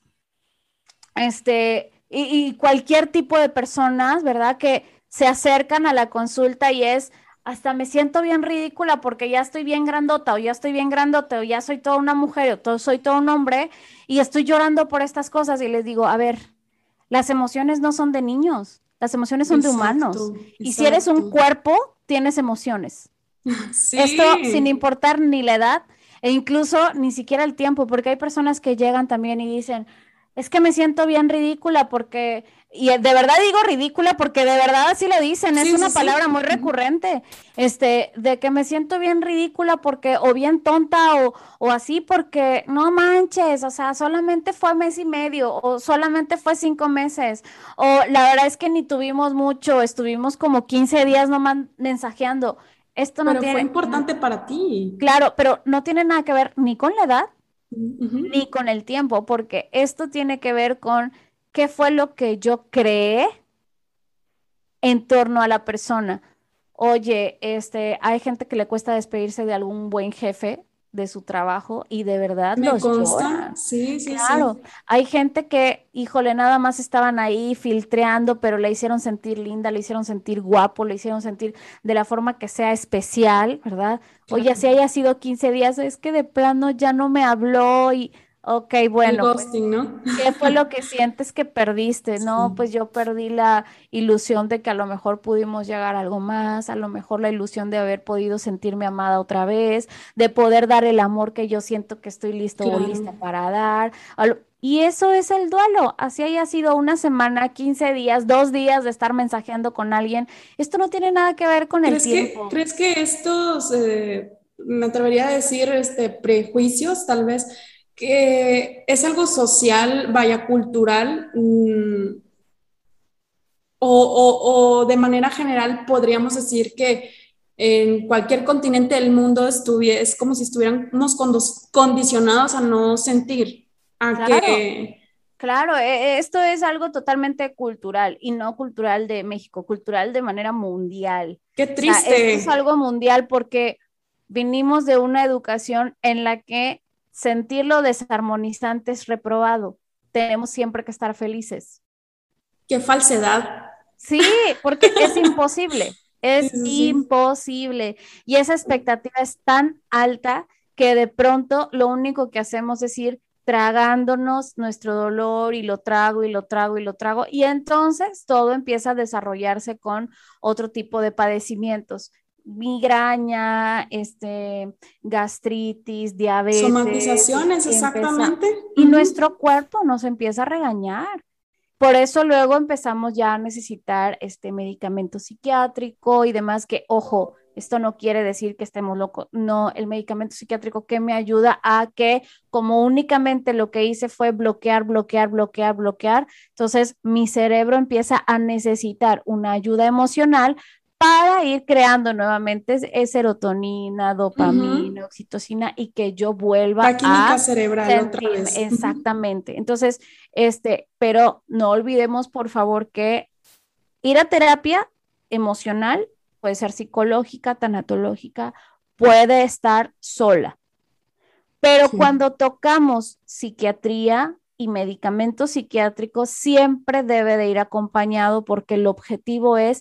este, y, y cualquier tipo de personas, ¿verdad? Que se acercan a la consulta y es, hasta me siento bien ridícula porque ya estoy bien grandota o ya estoy bien grandote o ya soy toda una mujer o todo, soy todo un hombre y estoy llorando por estas cosas y les digo, a ver, las emociones no son de niños, las emociones son de humanos. Y si eres un cuerpo, tienes emociones. Esto sin importar ni la edad e incluso ni siquiera el tiempo, porque hay personas que llegan también y dicen, es que me siento bien ridícula porque y de verdad digo ridícula porque de verdad así lo dicen, es una palabra muy recurrente, este, de que me siento bien ridícula porque, o bien tonta, o, o así porque, no manches, o sea, solamente fue mes y medio, o solamente fue cinco meses, o la verdad es que ni tuvimos mucho, estuvimos como 15 días nomás mensajeando. Esto no pero fue importante para ti. Claro, pero no tiene nada que ver ni con la edad, ni con el tiempo, porque esto tiene que ver con qué fue lo que yo creé en torno a la persona. Oye, este, hay gente que le cuesta despedirse de algún buen jefe de su trabajo y de verdad Me los consta. Sí, sí, claro. Hay gente que, híjole, nada más estaban ahí filtreando, pero le hicieron sentir linda, le hicieron sentir guapo, le hicieron sentir de la forma que sea especial, ¿verdad? Oye, si haya sido 15 días, es que de plano ya no me habló y Ok, bueno. Pues, ¿no? ¿Qué fue lo que sientes que perdiste? No, pues yo perdí la ilusión de que a lo mejor pudimos llegar a algo más, a lo mejor la ilusión de haber podido sentirme amada otra vez, de poder dar el amor que yo siento que estoy listo o lista para dar. Y eso es el duelo. Así haya sido una semana, 15 días, dos días de estar mensajeando con alguien. Esto no tiene nada que ver con el tiempo. ¿Crees que estos, eh, me atrevería a decir, este, prejuicios tal vez que es algo social, vaya, cultural, mm, o, de manera general podríamos decir que en cualquier continente del mundo es como si estuviéramos condicionados a no sentir, a claro. Claro, e, e, esto es algo totalmente cultural y no cultural de México, cultural de manera mundial. Qué triste. es algo mundial porque vinimos de una educación en la que sentir lo desarmonizante es reprobado. Tenemos siempre que estar felices. Qué falsedad. Sí, porque es imposible, es imposible. Y esa expectativa es tan alta que de pronto lo único que hacemos es ir tragándonos nuestro dolor y lo trago y lo trago y lo trago. Y entonces todo empieza a desarrollarse con otro tipo de padecimientos migraña, este, gastritis, diabetes. Somatizaciones, exactamente. y nuestro cuerpo nos empieza a regañar. Por eso luego empezamos ya a necesitar este medicamento psiquiátrico y demás que, ojo, esto no quiere decir que estemos locos, no, el medicamento psiquiátrico que me ayuda a que como únicamente lo que hice fue bloquear, bloquear, bloquear, bloquear, entonces mi cerebro empieza a necesitar una ayuda emocional para ir creando nuevamente serotonina, dopamina, oxitocina y que yo vuelva La química cerebral otra vez. Exactamente. Entonces, este, pero no olvidemos por favor que ir a terapia emocional puede ser psicológica, tanatológica, puede estar sola. Pero cuando tocamos psiquiatría y medicamentos psiquiátricos, siempre debe de ir acompañado porque el objetivo es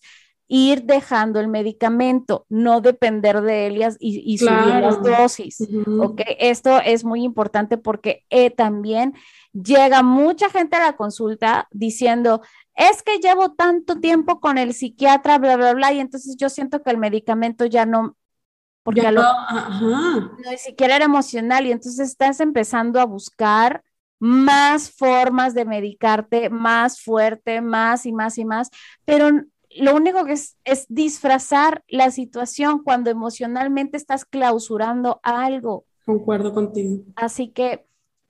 ir dejando el medicamento, no depender de él y, subir las dosis. Esto es muy importante porque eh, también llega mucha gente a la consulta diciendo, es que llevo tanto tiempo con el psiquiatra, bla, bla, bla, y entonces yo siento que el medicamento ya no, porque no, no, ni siquiera era emocional, y entonces estás empezando a buscar más formas de medicarte, más fuerte, más y más y más, pero lo único que es, es disfrazar la situación cuando emocionalmente estás clausurando algo. Concuerdo contigo. Así que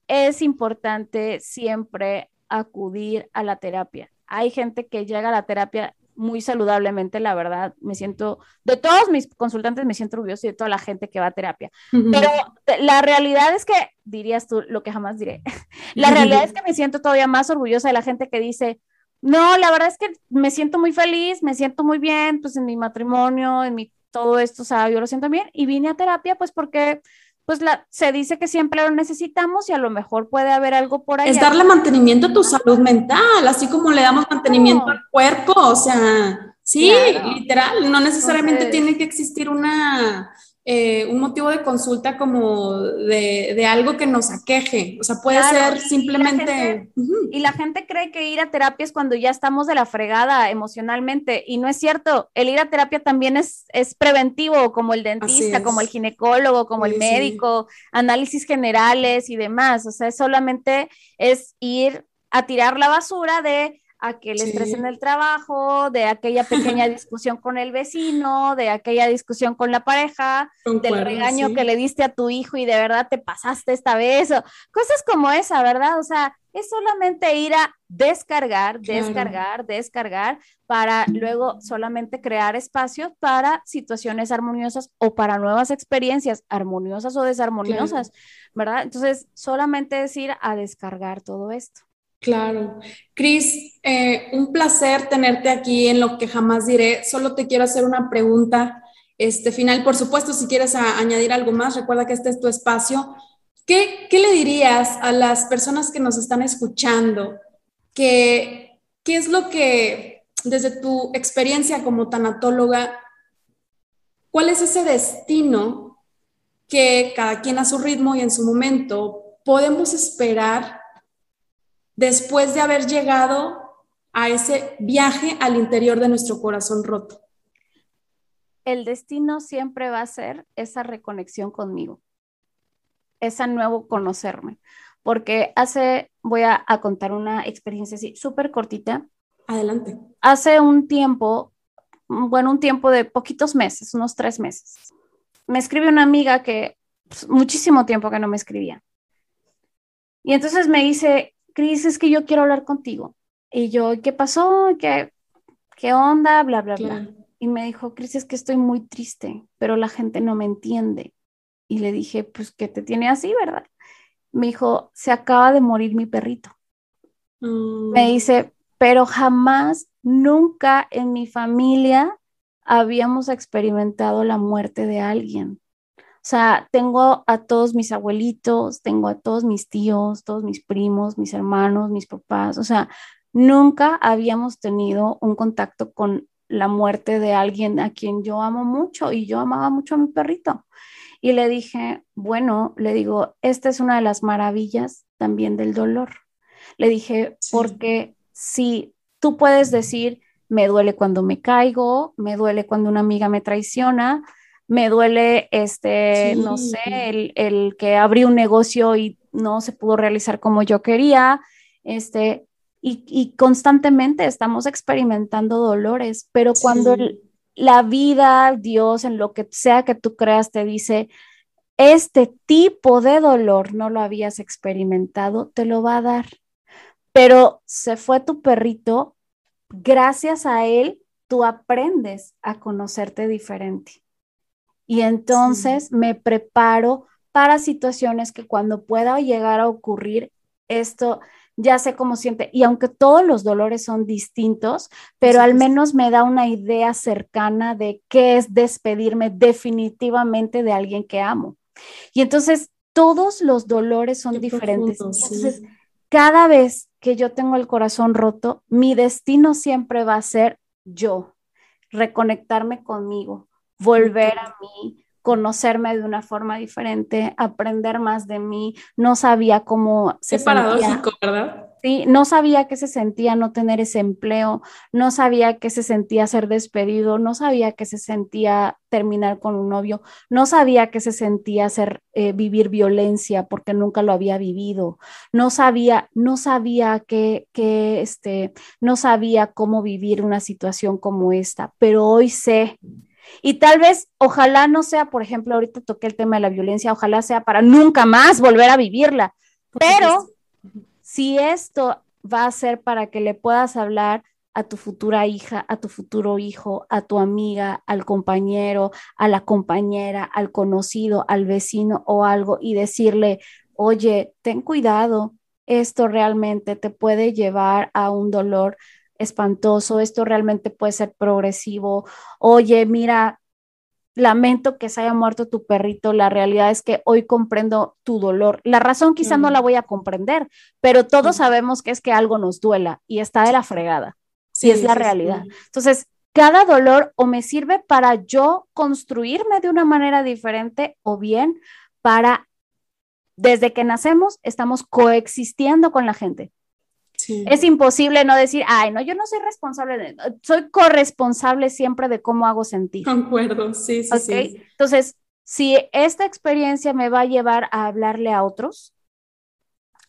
es importante siempre acudir a la terapia. Hay gente que llega a la terapia muy saludablemente, la verdad, me siento, de todos mis consultantes me siento orgulloso y de toda la gente que va a terapia, pero la realidad es que, dirías tú lo que jamás diré, la realidad es que me siento todavía más orgullosa de la gente que dice, no, la verdad es que me siento muy feliz, me siento muy bien, pues en mi matrimonio, en mi todo esto, o sea, yo lo siento bien. Y vine a terapia pues porque pues la, se dice que siempre lo necesitamos y a lo mejor puede haber algo por ahí. Es darle mantenimiento a tu salud mental, así como le damos mantenimiento al cuerpo, o sea, sí, literal, no necesariamente tiene que existir una eh, un motivo de consulta como de, algo que nos aqueje. O sea, puede ser simplemente... Y la, gente, cree que ir a terapia es cuando ya estamos de la fregada emocionalmente y no es cierto. El ir a terapia también es, es preventivo, como el dentista, como el ginecólogo, como el médico, análisis generales y demás. O sea, solamente es ir a tirar la basura de aquel estrés en el trabajo, de aquella pequeña discusión con el vecino, de aquella discusión con la pareja, del regaño que le diste a tu hijo y de verdad te pasaste esta vez, o cosas como esa, ¿verdad? O sea, es solamente ir a descargar, descargar, descargar, para luego solamente crear espacio para situaciones armoniosas o para nuevas experiencias, armoniosas o desarmoniosas, ¿verdad? Entonces, solamente es ir a descargar todo esto. Claro. Cris, eh, un placer tenerte aquí en lo que jamás diré. Solo te quiero hacer una pregunta. este final. Por supuesto, si quieres añadir algo más, recuerda que este es tu espacio. ¿Qué, ¿Qué, le dirías a las personas que nos están escuchando? ¿Qué, ¿Qué es lo que, desde tu experiencia como tanatóloga, cuál es ese destino que cada quien a su ritmo y en su momento podemos esperar después de haber llegado a ese viaje al interior de nuestro corazón roto? El destino siempre va a ser esa reconexión conmigo, esa nuevo conocerme, porque hace, voy a, contar una experiencia así súper cortita. Adelante. Hace un tiempo, bueno, un tiempo de poquitos meses, unos tres meses, me escribió una amiga que pues, muchísimo tiempo que no me escribía. Y entonces me dice, Cris, es que yo quiero hablar contigo. Y yo, ¿qué pasó? ¿Qué, qué onda? Bla, bla, bla. Y me dijo, Cris, es que estoy muy triste, pero la gente no me entiende. Y le dije, pues, ¿qué te tiene así, verdad? Me dijo, se acaba de morir mi perrito. Mm. Me dice, pero jamás, nunca en mi familia habíamos experimentado la muerte de alguien. O sea, tengo a todos mis abuelitos, tengo a todos mis tíos, todos mis primos, mis hermanos, mis papás. O sea, nunca habíamos tenido un contacto con la muerte de alguien a quien yo amo mucho y yo amaba mucho a mi perrito. Y le dije, bueno, le digo, esta es una de las maravillas también del dolor. Le dije, porque si tú puedes decir, me duele cuando me caigo, me duele cuando una amiga me traiciona, me duele, este, no sé, el, el, que abrí un negocio y no se pudo realizar como yo quería, este, y, constantemente estamos experimentando dolores, pero cuando la vida, Dios, en lo que sea que tú creas, te dice, este tipo de dolor no lo habías experimentado, te lo va a dar. Pero se fue tu perrito, gracias a él, tú aprendes a conocerte diferente. Y entonces me preparo para situaciones que cuando pueda llegar a ocurrir esto, ya sé cómo siente. Y aunque todos los dolores son distintos, pero al menos me da una idea cercana de qué es despedirme definitivamente de alguien que amo. Y entonces todos los dolores son diferentes. entonces, cada vez que yo tengo el corazón roto, mi destino siempre va a ser yo, reconectarme conmigo, volver a mí, conocerme de una forma diferente, aprender más de mí. No sabía cómo se Qué paradójico, ¿verdad? Sí, no sabía qué se sentía no tener ese empleo, no sabía qué se sentía ser despedido, no sabía qué se sentía terminar con un novio, no sabía qué se sentía ser, eh, vivir violencia porque nunca lo había vivido, no sabía, no sabía que, que, este, no sabía cómo vivir una situación como esta, pero hoy sé y tal vez, ojalá no sea, por ejemplo, ahorita toqué el tema de la violencia, ojalá sea para nunca más volver a vivirla. Pero si esto va a ser para que le puedas hablar a tu futura hija, a tu futuro hijo, a tu amiga, al compañero, a la compañera, al conocido, al vecino o algo y decirle, oye, ten cuidado, esto realmente te puede llevar a un dolor espantoso, esto realmente puede ser progresivo, oye, mira, lamento que se haya muerto tu perrito, la realidad es que hoy comprendo tu dolor. La razón quizá no la voy a comprender, pero todos sabemos que es que algo nos duela y está de la fregada. Sí, es la realidad. Entonces, cada dolor o me sirve para yo construirme de una manera diferente o bien para, desde que nacemos, estamos coexistiendo con la gente. Es imposible no decir, ay, no, yo no soy responsable, de, soy corresponsable siempre de cómo hago sentir. Concuerdo, sí, sí, sí. Entonces, si esta experiencia me va a llevar a hablarle a otros,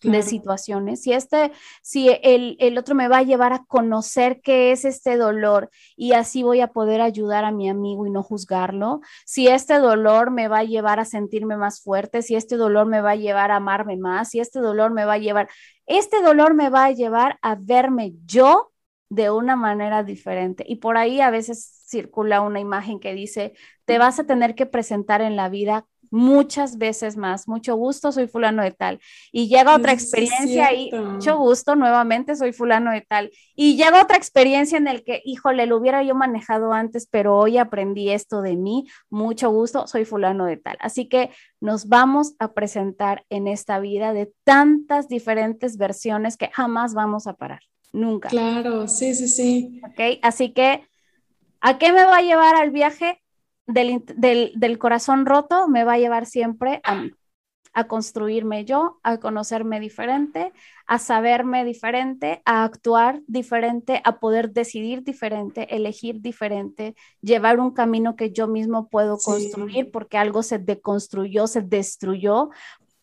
de situaciones, si este, si el, el, otro me va a llevar a conocer qué es este dolor y así voy a poder ayudar a mi amigo y no juzgarlo, si este dolor me va a llevar a sentirme más fuerte, si este dolor me va a llevar a amarme más, si este dolor me va a llevar, este dolor me va a llevar a verme yo de una manera diferente. Y por ahí a veces circula una imagen que dice, te vas a tener que presentar en la vida muchas veces más. Mucho gusto, soy fulano de tal. Y llega otra experiencia y mucho gusto, nuevamente soy fulano de tal. Y llega otra experiencia en el que, híjole, lo hubiera yo manejado antes, pero hoy aprendí esto de mí. Mucho gusto, soy fulano de tal. Así que nos vamos a presentar en esta vida de tantas diferentes versiones que jamás vamos a parar. Nunca. Claro, sí, sí, sí. Ok, así que, ¿a qué me va a llevar al viaje? Del, corazón roto me va a llevar siempre a a construirme yo, a conocerme diferente, a saberme diferente, a actuar diferente, a poder decidir diferente, elegir diferente, llevar un camino que yo mismo puedo construir porque algo se deconstruyó, se destruyó,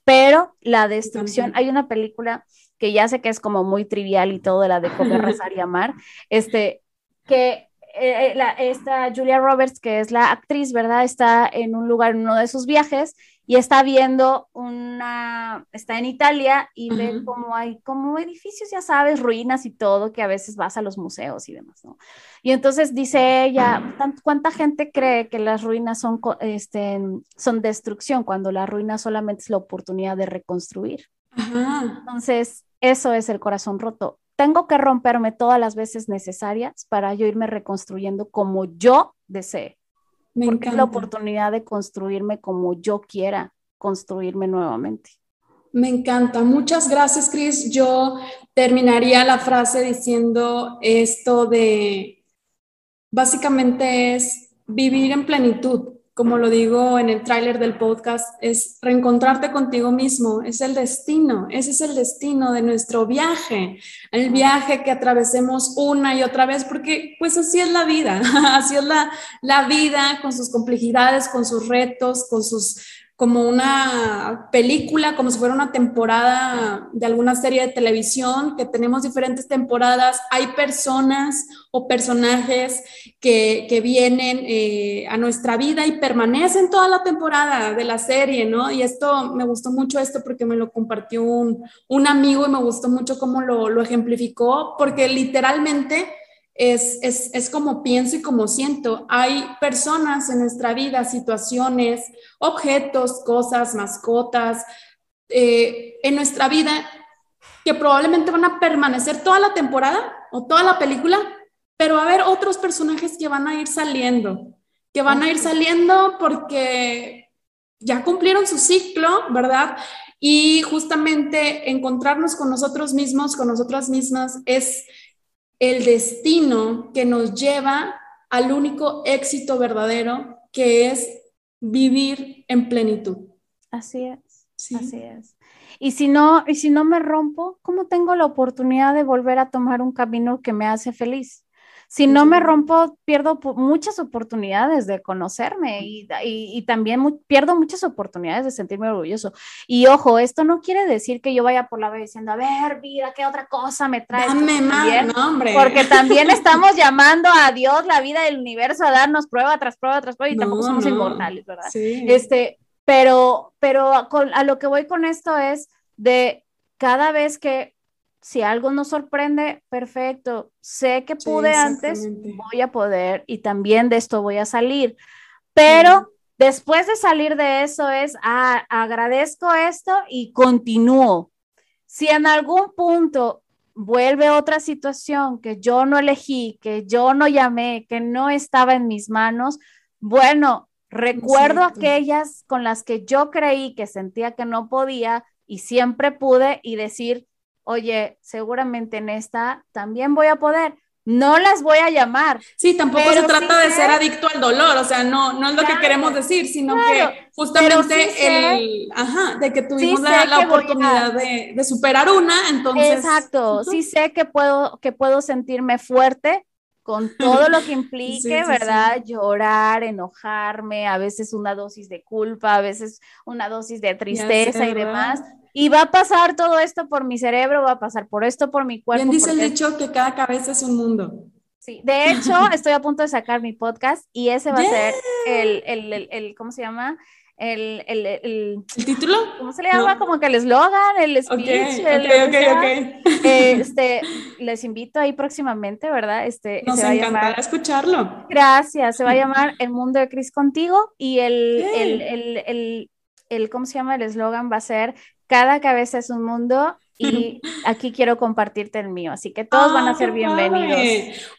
pero la destrucción, hay una película que ya sé que es como muy trivial y todo de la de comer, rezar y amar, este, que eh, eh, esta Julia Roberts, que es la actriz, ¿verdad? Está en un lugar, en uno de sus viajes, y está viendo una, está en Italia y ve como hay como edificios, ya sabes, ruinas y todo, que a veces vas a los museos y demás, ¿no? Y entonces dice ella, ¿cuánta gente cree que las ruinas son, este, son destrucción cuando la ruina solamente es la oportunidad de reconstruir? Entonces, eso es el corazón roto tengo que romperme todas las veces necesarias para yo irme reconstruyendo como yo desee. Me porque es la oportunidad de construirme como yo quiera construirme nuevamente. Me encanta. Muchas gracias, Cris. Yo terminaría la frase diciendo esto de, básicamente es vivir en plenitud como lo digo en el tráiler del podcast, es reencontrarte contigo mismo, es el destino, ese es el destino de nuestro viaje, el viaje que atravesemos una y otra vez, porque pues así es la vida, así es la, la vida con sus complejidades, con sus retos, con sus como una película, como si fuera una temporada de alguna serie de televisión, que tenemos diferentes temporadas. Hay personas o personajes que, que vienen eh, a nuestra vida y permanecen toda la temporada de la serie, ¿no? Y esto, me gustó mucho esto porque me lo compartió un, un amigo y me gustó mucho cómo lo, lo ejemplificó, porque literalmente es, es, es, como pienso y como siento. Hay personas en nuestra vida, situaciones, objetos, cosas, mascotas, eh, en nuestra vida que probablemente van a permanecer toda la temporada o toda la película, pero va a haber otros personajes que van a ir saliendo, que van a ir saliendo porque ya cumplieron su ciclo, ¿verdad? Y justamente encontrarnos con nosotros mismos, con nosotras mismas, es el destino que nos lleva al único éxito verdadero, que es vivir en plenitud. Así es, así es. Y si no, y si no me rompo, ¿cómo tengo la oportunidad de volver a tomar un camino que me hace feliz? Si no me rompo, pierdo muchas oportunidades de conocerme y, también pierdo muchas oportunidades de sentirme orgulloso. Y ojo, esto no quiere decir que yo vaya por la vida diciendo, a ver, vida, ¿qué otra cosa me trae? Dame más, hombre. Porque también estamos llamando a Dios, la vida del universo, a darnos prueba tras prueba tras prueba y tampoco somos inmortales, ¿verdad? Sí. Este, pero, pero a lo que voy con esto es de cada vez que si algo nos sorprende, perfecto. Sé que pude antes, voy a poder y también de esto voy a salir. Pero después de salir de eso es, ah, agradezco esto y continúo. Si en algún punto vuelve otra situación que yo no elegí, que yo no llamé, que no estaba en mis manos, bueno, recuerdo aquellas con las que yo creí que sentía que no podía y siempre pude y decir, oye, seguramente en esta también voy a poder. No las voy a llamar. Sí, tampoco se trata de ser adicto al dolor, o sea, no, no es lo que queremos decir, sino que justamente el, ajá, de que tuvimos la, oportunidad de, de, superar una, entonces. Exacto, sí sé que puedo, que puedo sentirme fuerte con todo lo que implique, ¿verdad? Llorar, enojarme, a veces una dosis de culpa, a veces una dosis de tristeza y demás y va a pasar todo esto por mi cerebro, va a pasar por esto, por mi cuerpo. Bien dice el dicho que cada cabeza es un mundo. Sí, de hecho, estoy a punto de sacar mi podcast y ese va a ser el, el, el, ¿cómo se llama? El, el, el, título? ¿Cómo se le llama? Como que el eslogan, el speech. Ok, ok, ok. Este, les invito ahí próximamente, ¿verdad? Este, Nos se encantará escucharlo. Gracias, se va a llamar El Mundo de Cris Contigo y el, el, el, el, ¿cómo se llama? El eslogan va a ser, cada cabeza es un mundo y aquí quiero compartirte el mío, así que todos van a ser bienvenidos.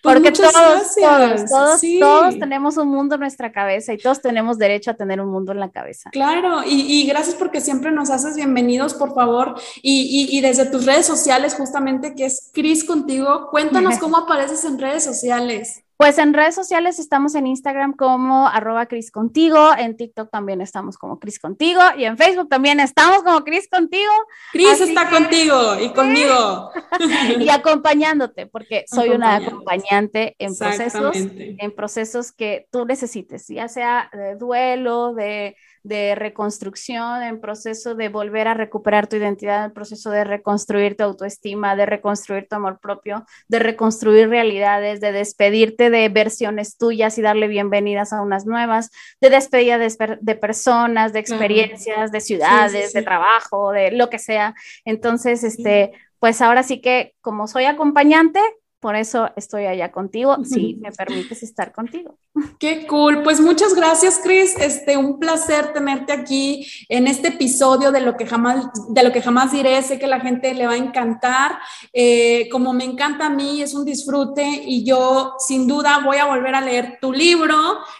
Pues porque todos, todos, todos, todos, tenemos un mundo en nuestra cabeza y todos tenemos derecho a tener un mundo en la cabeza. Claro, y, gracias porque siempre nos haces bienvenidos, por favor, y, y, desde tus redes sociales, justamente, que es Cris contigo, cuéntanos cómo apareces en redes sociales. Pues en redes sociales estamos en Instagram como arroba Cris Contigo, en TikTok también estamos como Cris Contigo y en Facebook también estamos como Cris Contigo. Cris está contigo y conmigo. y acompañándote, porque soy una acompañante en procesos, en procesos que tú necesites, ya sea de duelo, de de reconstrucción, en proceso de volver a recuperar tu identidad, en proceso de reconstruir tu autoestima, de reconstruir tu amor propio, de reconstruir realidades, de despedirte de versiones tuyas y darle bienvenidas a unas nuevas, de despedida de, personas, de experiencias, de ciudades, de trabajo, de lo que sea. Entonces, este, pues ahora sí que como soy acompañante, por eso estoy allá contigo, si me permites estar contigo. Qué cool. Pues muchas gracias, Cris. Este, un placer tenerte aquí en este episodio de lo que jamás, de lo que jamás diré. Sé que la gente le va a encantar. Eh, como me encanta a mí, es un disfrute y yo sin duda voy a volver a leer tu libro.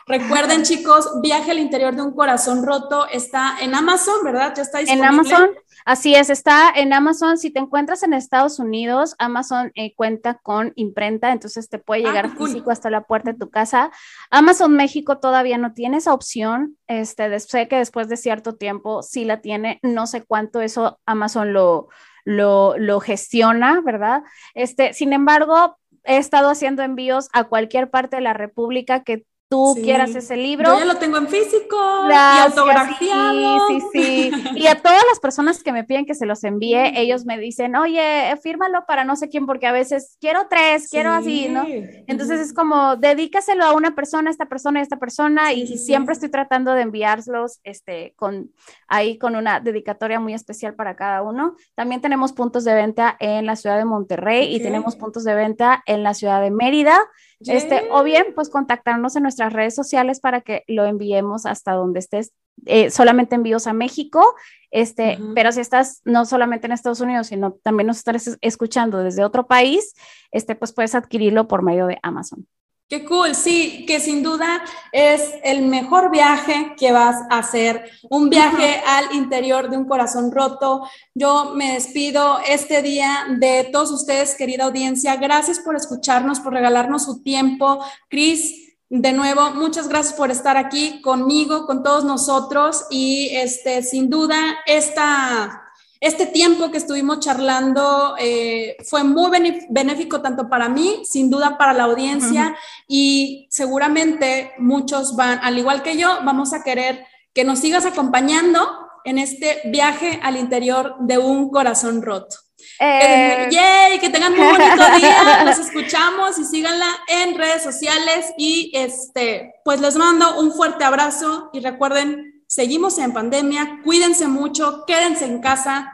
Recuerden, chicos, Viaje al interior de un corazón roto está en Amazon, ¿verdad? Ya está disponible. En Amazon. Así es, está en Amazon. Si te encuentras en Estados Unidos, Amazon eh, cuenta con imprenta, entonces te puede ah, llegar físico hasta la puerta de tu casa. Amazon México todavía no tiene esa opción. Este, sé que después de cierto tiempo sí la tiene. No sé cuánto eso Amazon lo, lo, lo gestiona, ¿verdad? Este, sin embargo, he estado haciendo envíos a cualquier parte de la República que tú quieras ese libro. Yo ya lo tengo en físico y autografiado. Sí, sí, sí. Y a todas las personas que me piden que se los envíe, ellos me dicen, oye, fírmalo para no sé quién, porque a veces quiero tres, quiero así, ¿no? Entonces es como, dedícaselo a una persona, a esta persona, a esta persona, y siempre estoy tratando de enviarlos, este, con, ahí con una dedicatoria muy especial para cada uno. También tenemos puntos de venta en la ciudad de Monterrey y tenemos puntos de venta en la ciudad de Mérida. Este, o bien, pues contactarnos en nuestras redes sociales para que lo enviemos hasta donde estés. Eh, solamente envíos a México, este, pero si estás no solamente en Estados Unidos, sino también nos estás escuchando desde otro país, este, pues puedes adquirirlo por medio de Amazon. Qué cool, sí, que sin duda es el mejor viaje que vas a hacer, un viaje al interior de un corazón roto. Yo me despido este día de todos ustedes, querida audiencia. Gracias por escucharnos, por regalarnos su tiempo. Cris, de nuevo, muchas gracias por estar aquí conmigo, con todos nosotros y este, sin duda, esta este tiempo que estuvimos charlando eh, fue muy benéfico tanto para mí, sin duda para la audiencia y seguramente muchos van, al igual que yo, vamos a querer que nos sigas acompañando en este viaje al interior de un corazón roto. Eh... ¡Yay! Que tengan muy bonito día. Los escuchamos y síganla en redes sociales. Y este, pues les mando un fuerte abrazo y recuerden seguimos en pandemia, cuídense mucho, quédense en casa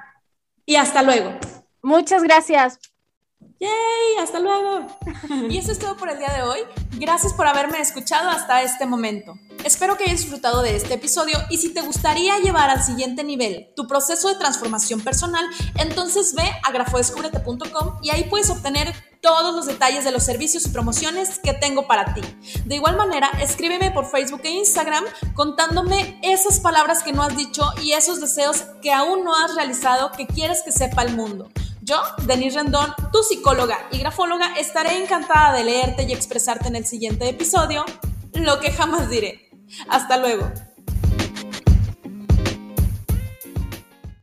y hasta luego. Muchas gracias. ¡Yay! ¡Hasta luego! Y eso es todo por el día de hoy. Gracias por haberme escuchado hasta este momento. Espero que hayas disfrutado de este episodio y si te gustaría llevar al siguiente nivel tu proceso de transformación personal, entonces ve a grafodescubrete.com y ahí puedes obtener todos los detalles de los servicios y promociones que tengo para ti. De igual manera, escríbeme por Facebook e Instagram contándome esas palabras que no has dicho y esos deseos que aún no has realizado que quieres que sepa el mundo. Yo, Denise Rendón, tu psicóloga y grafóloga, estaré encantada de leerte y expresarte en el siguiente episodio lo que jamás diré. Hasta luego.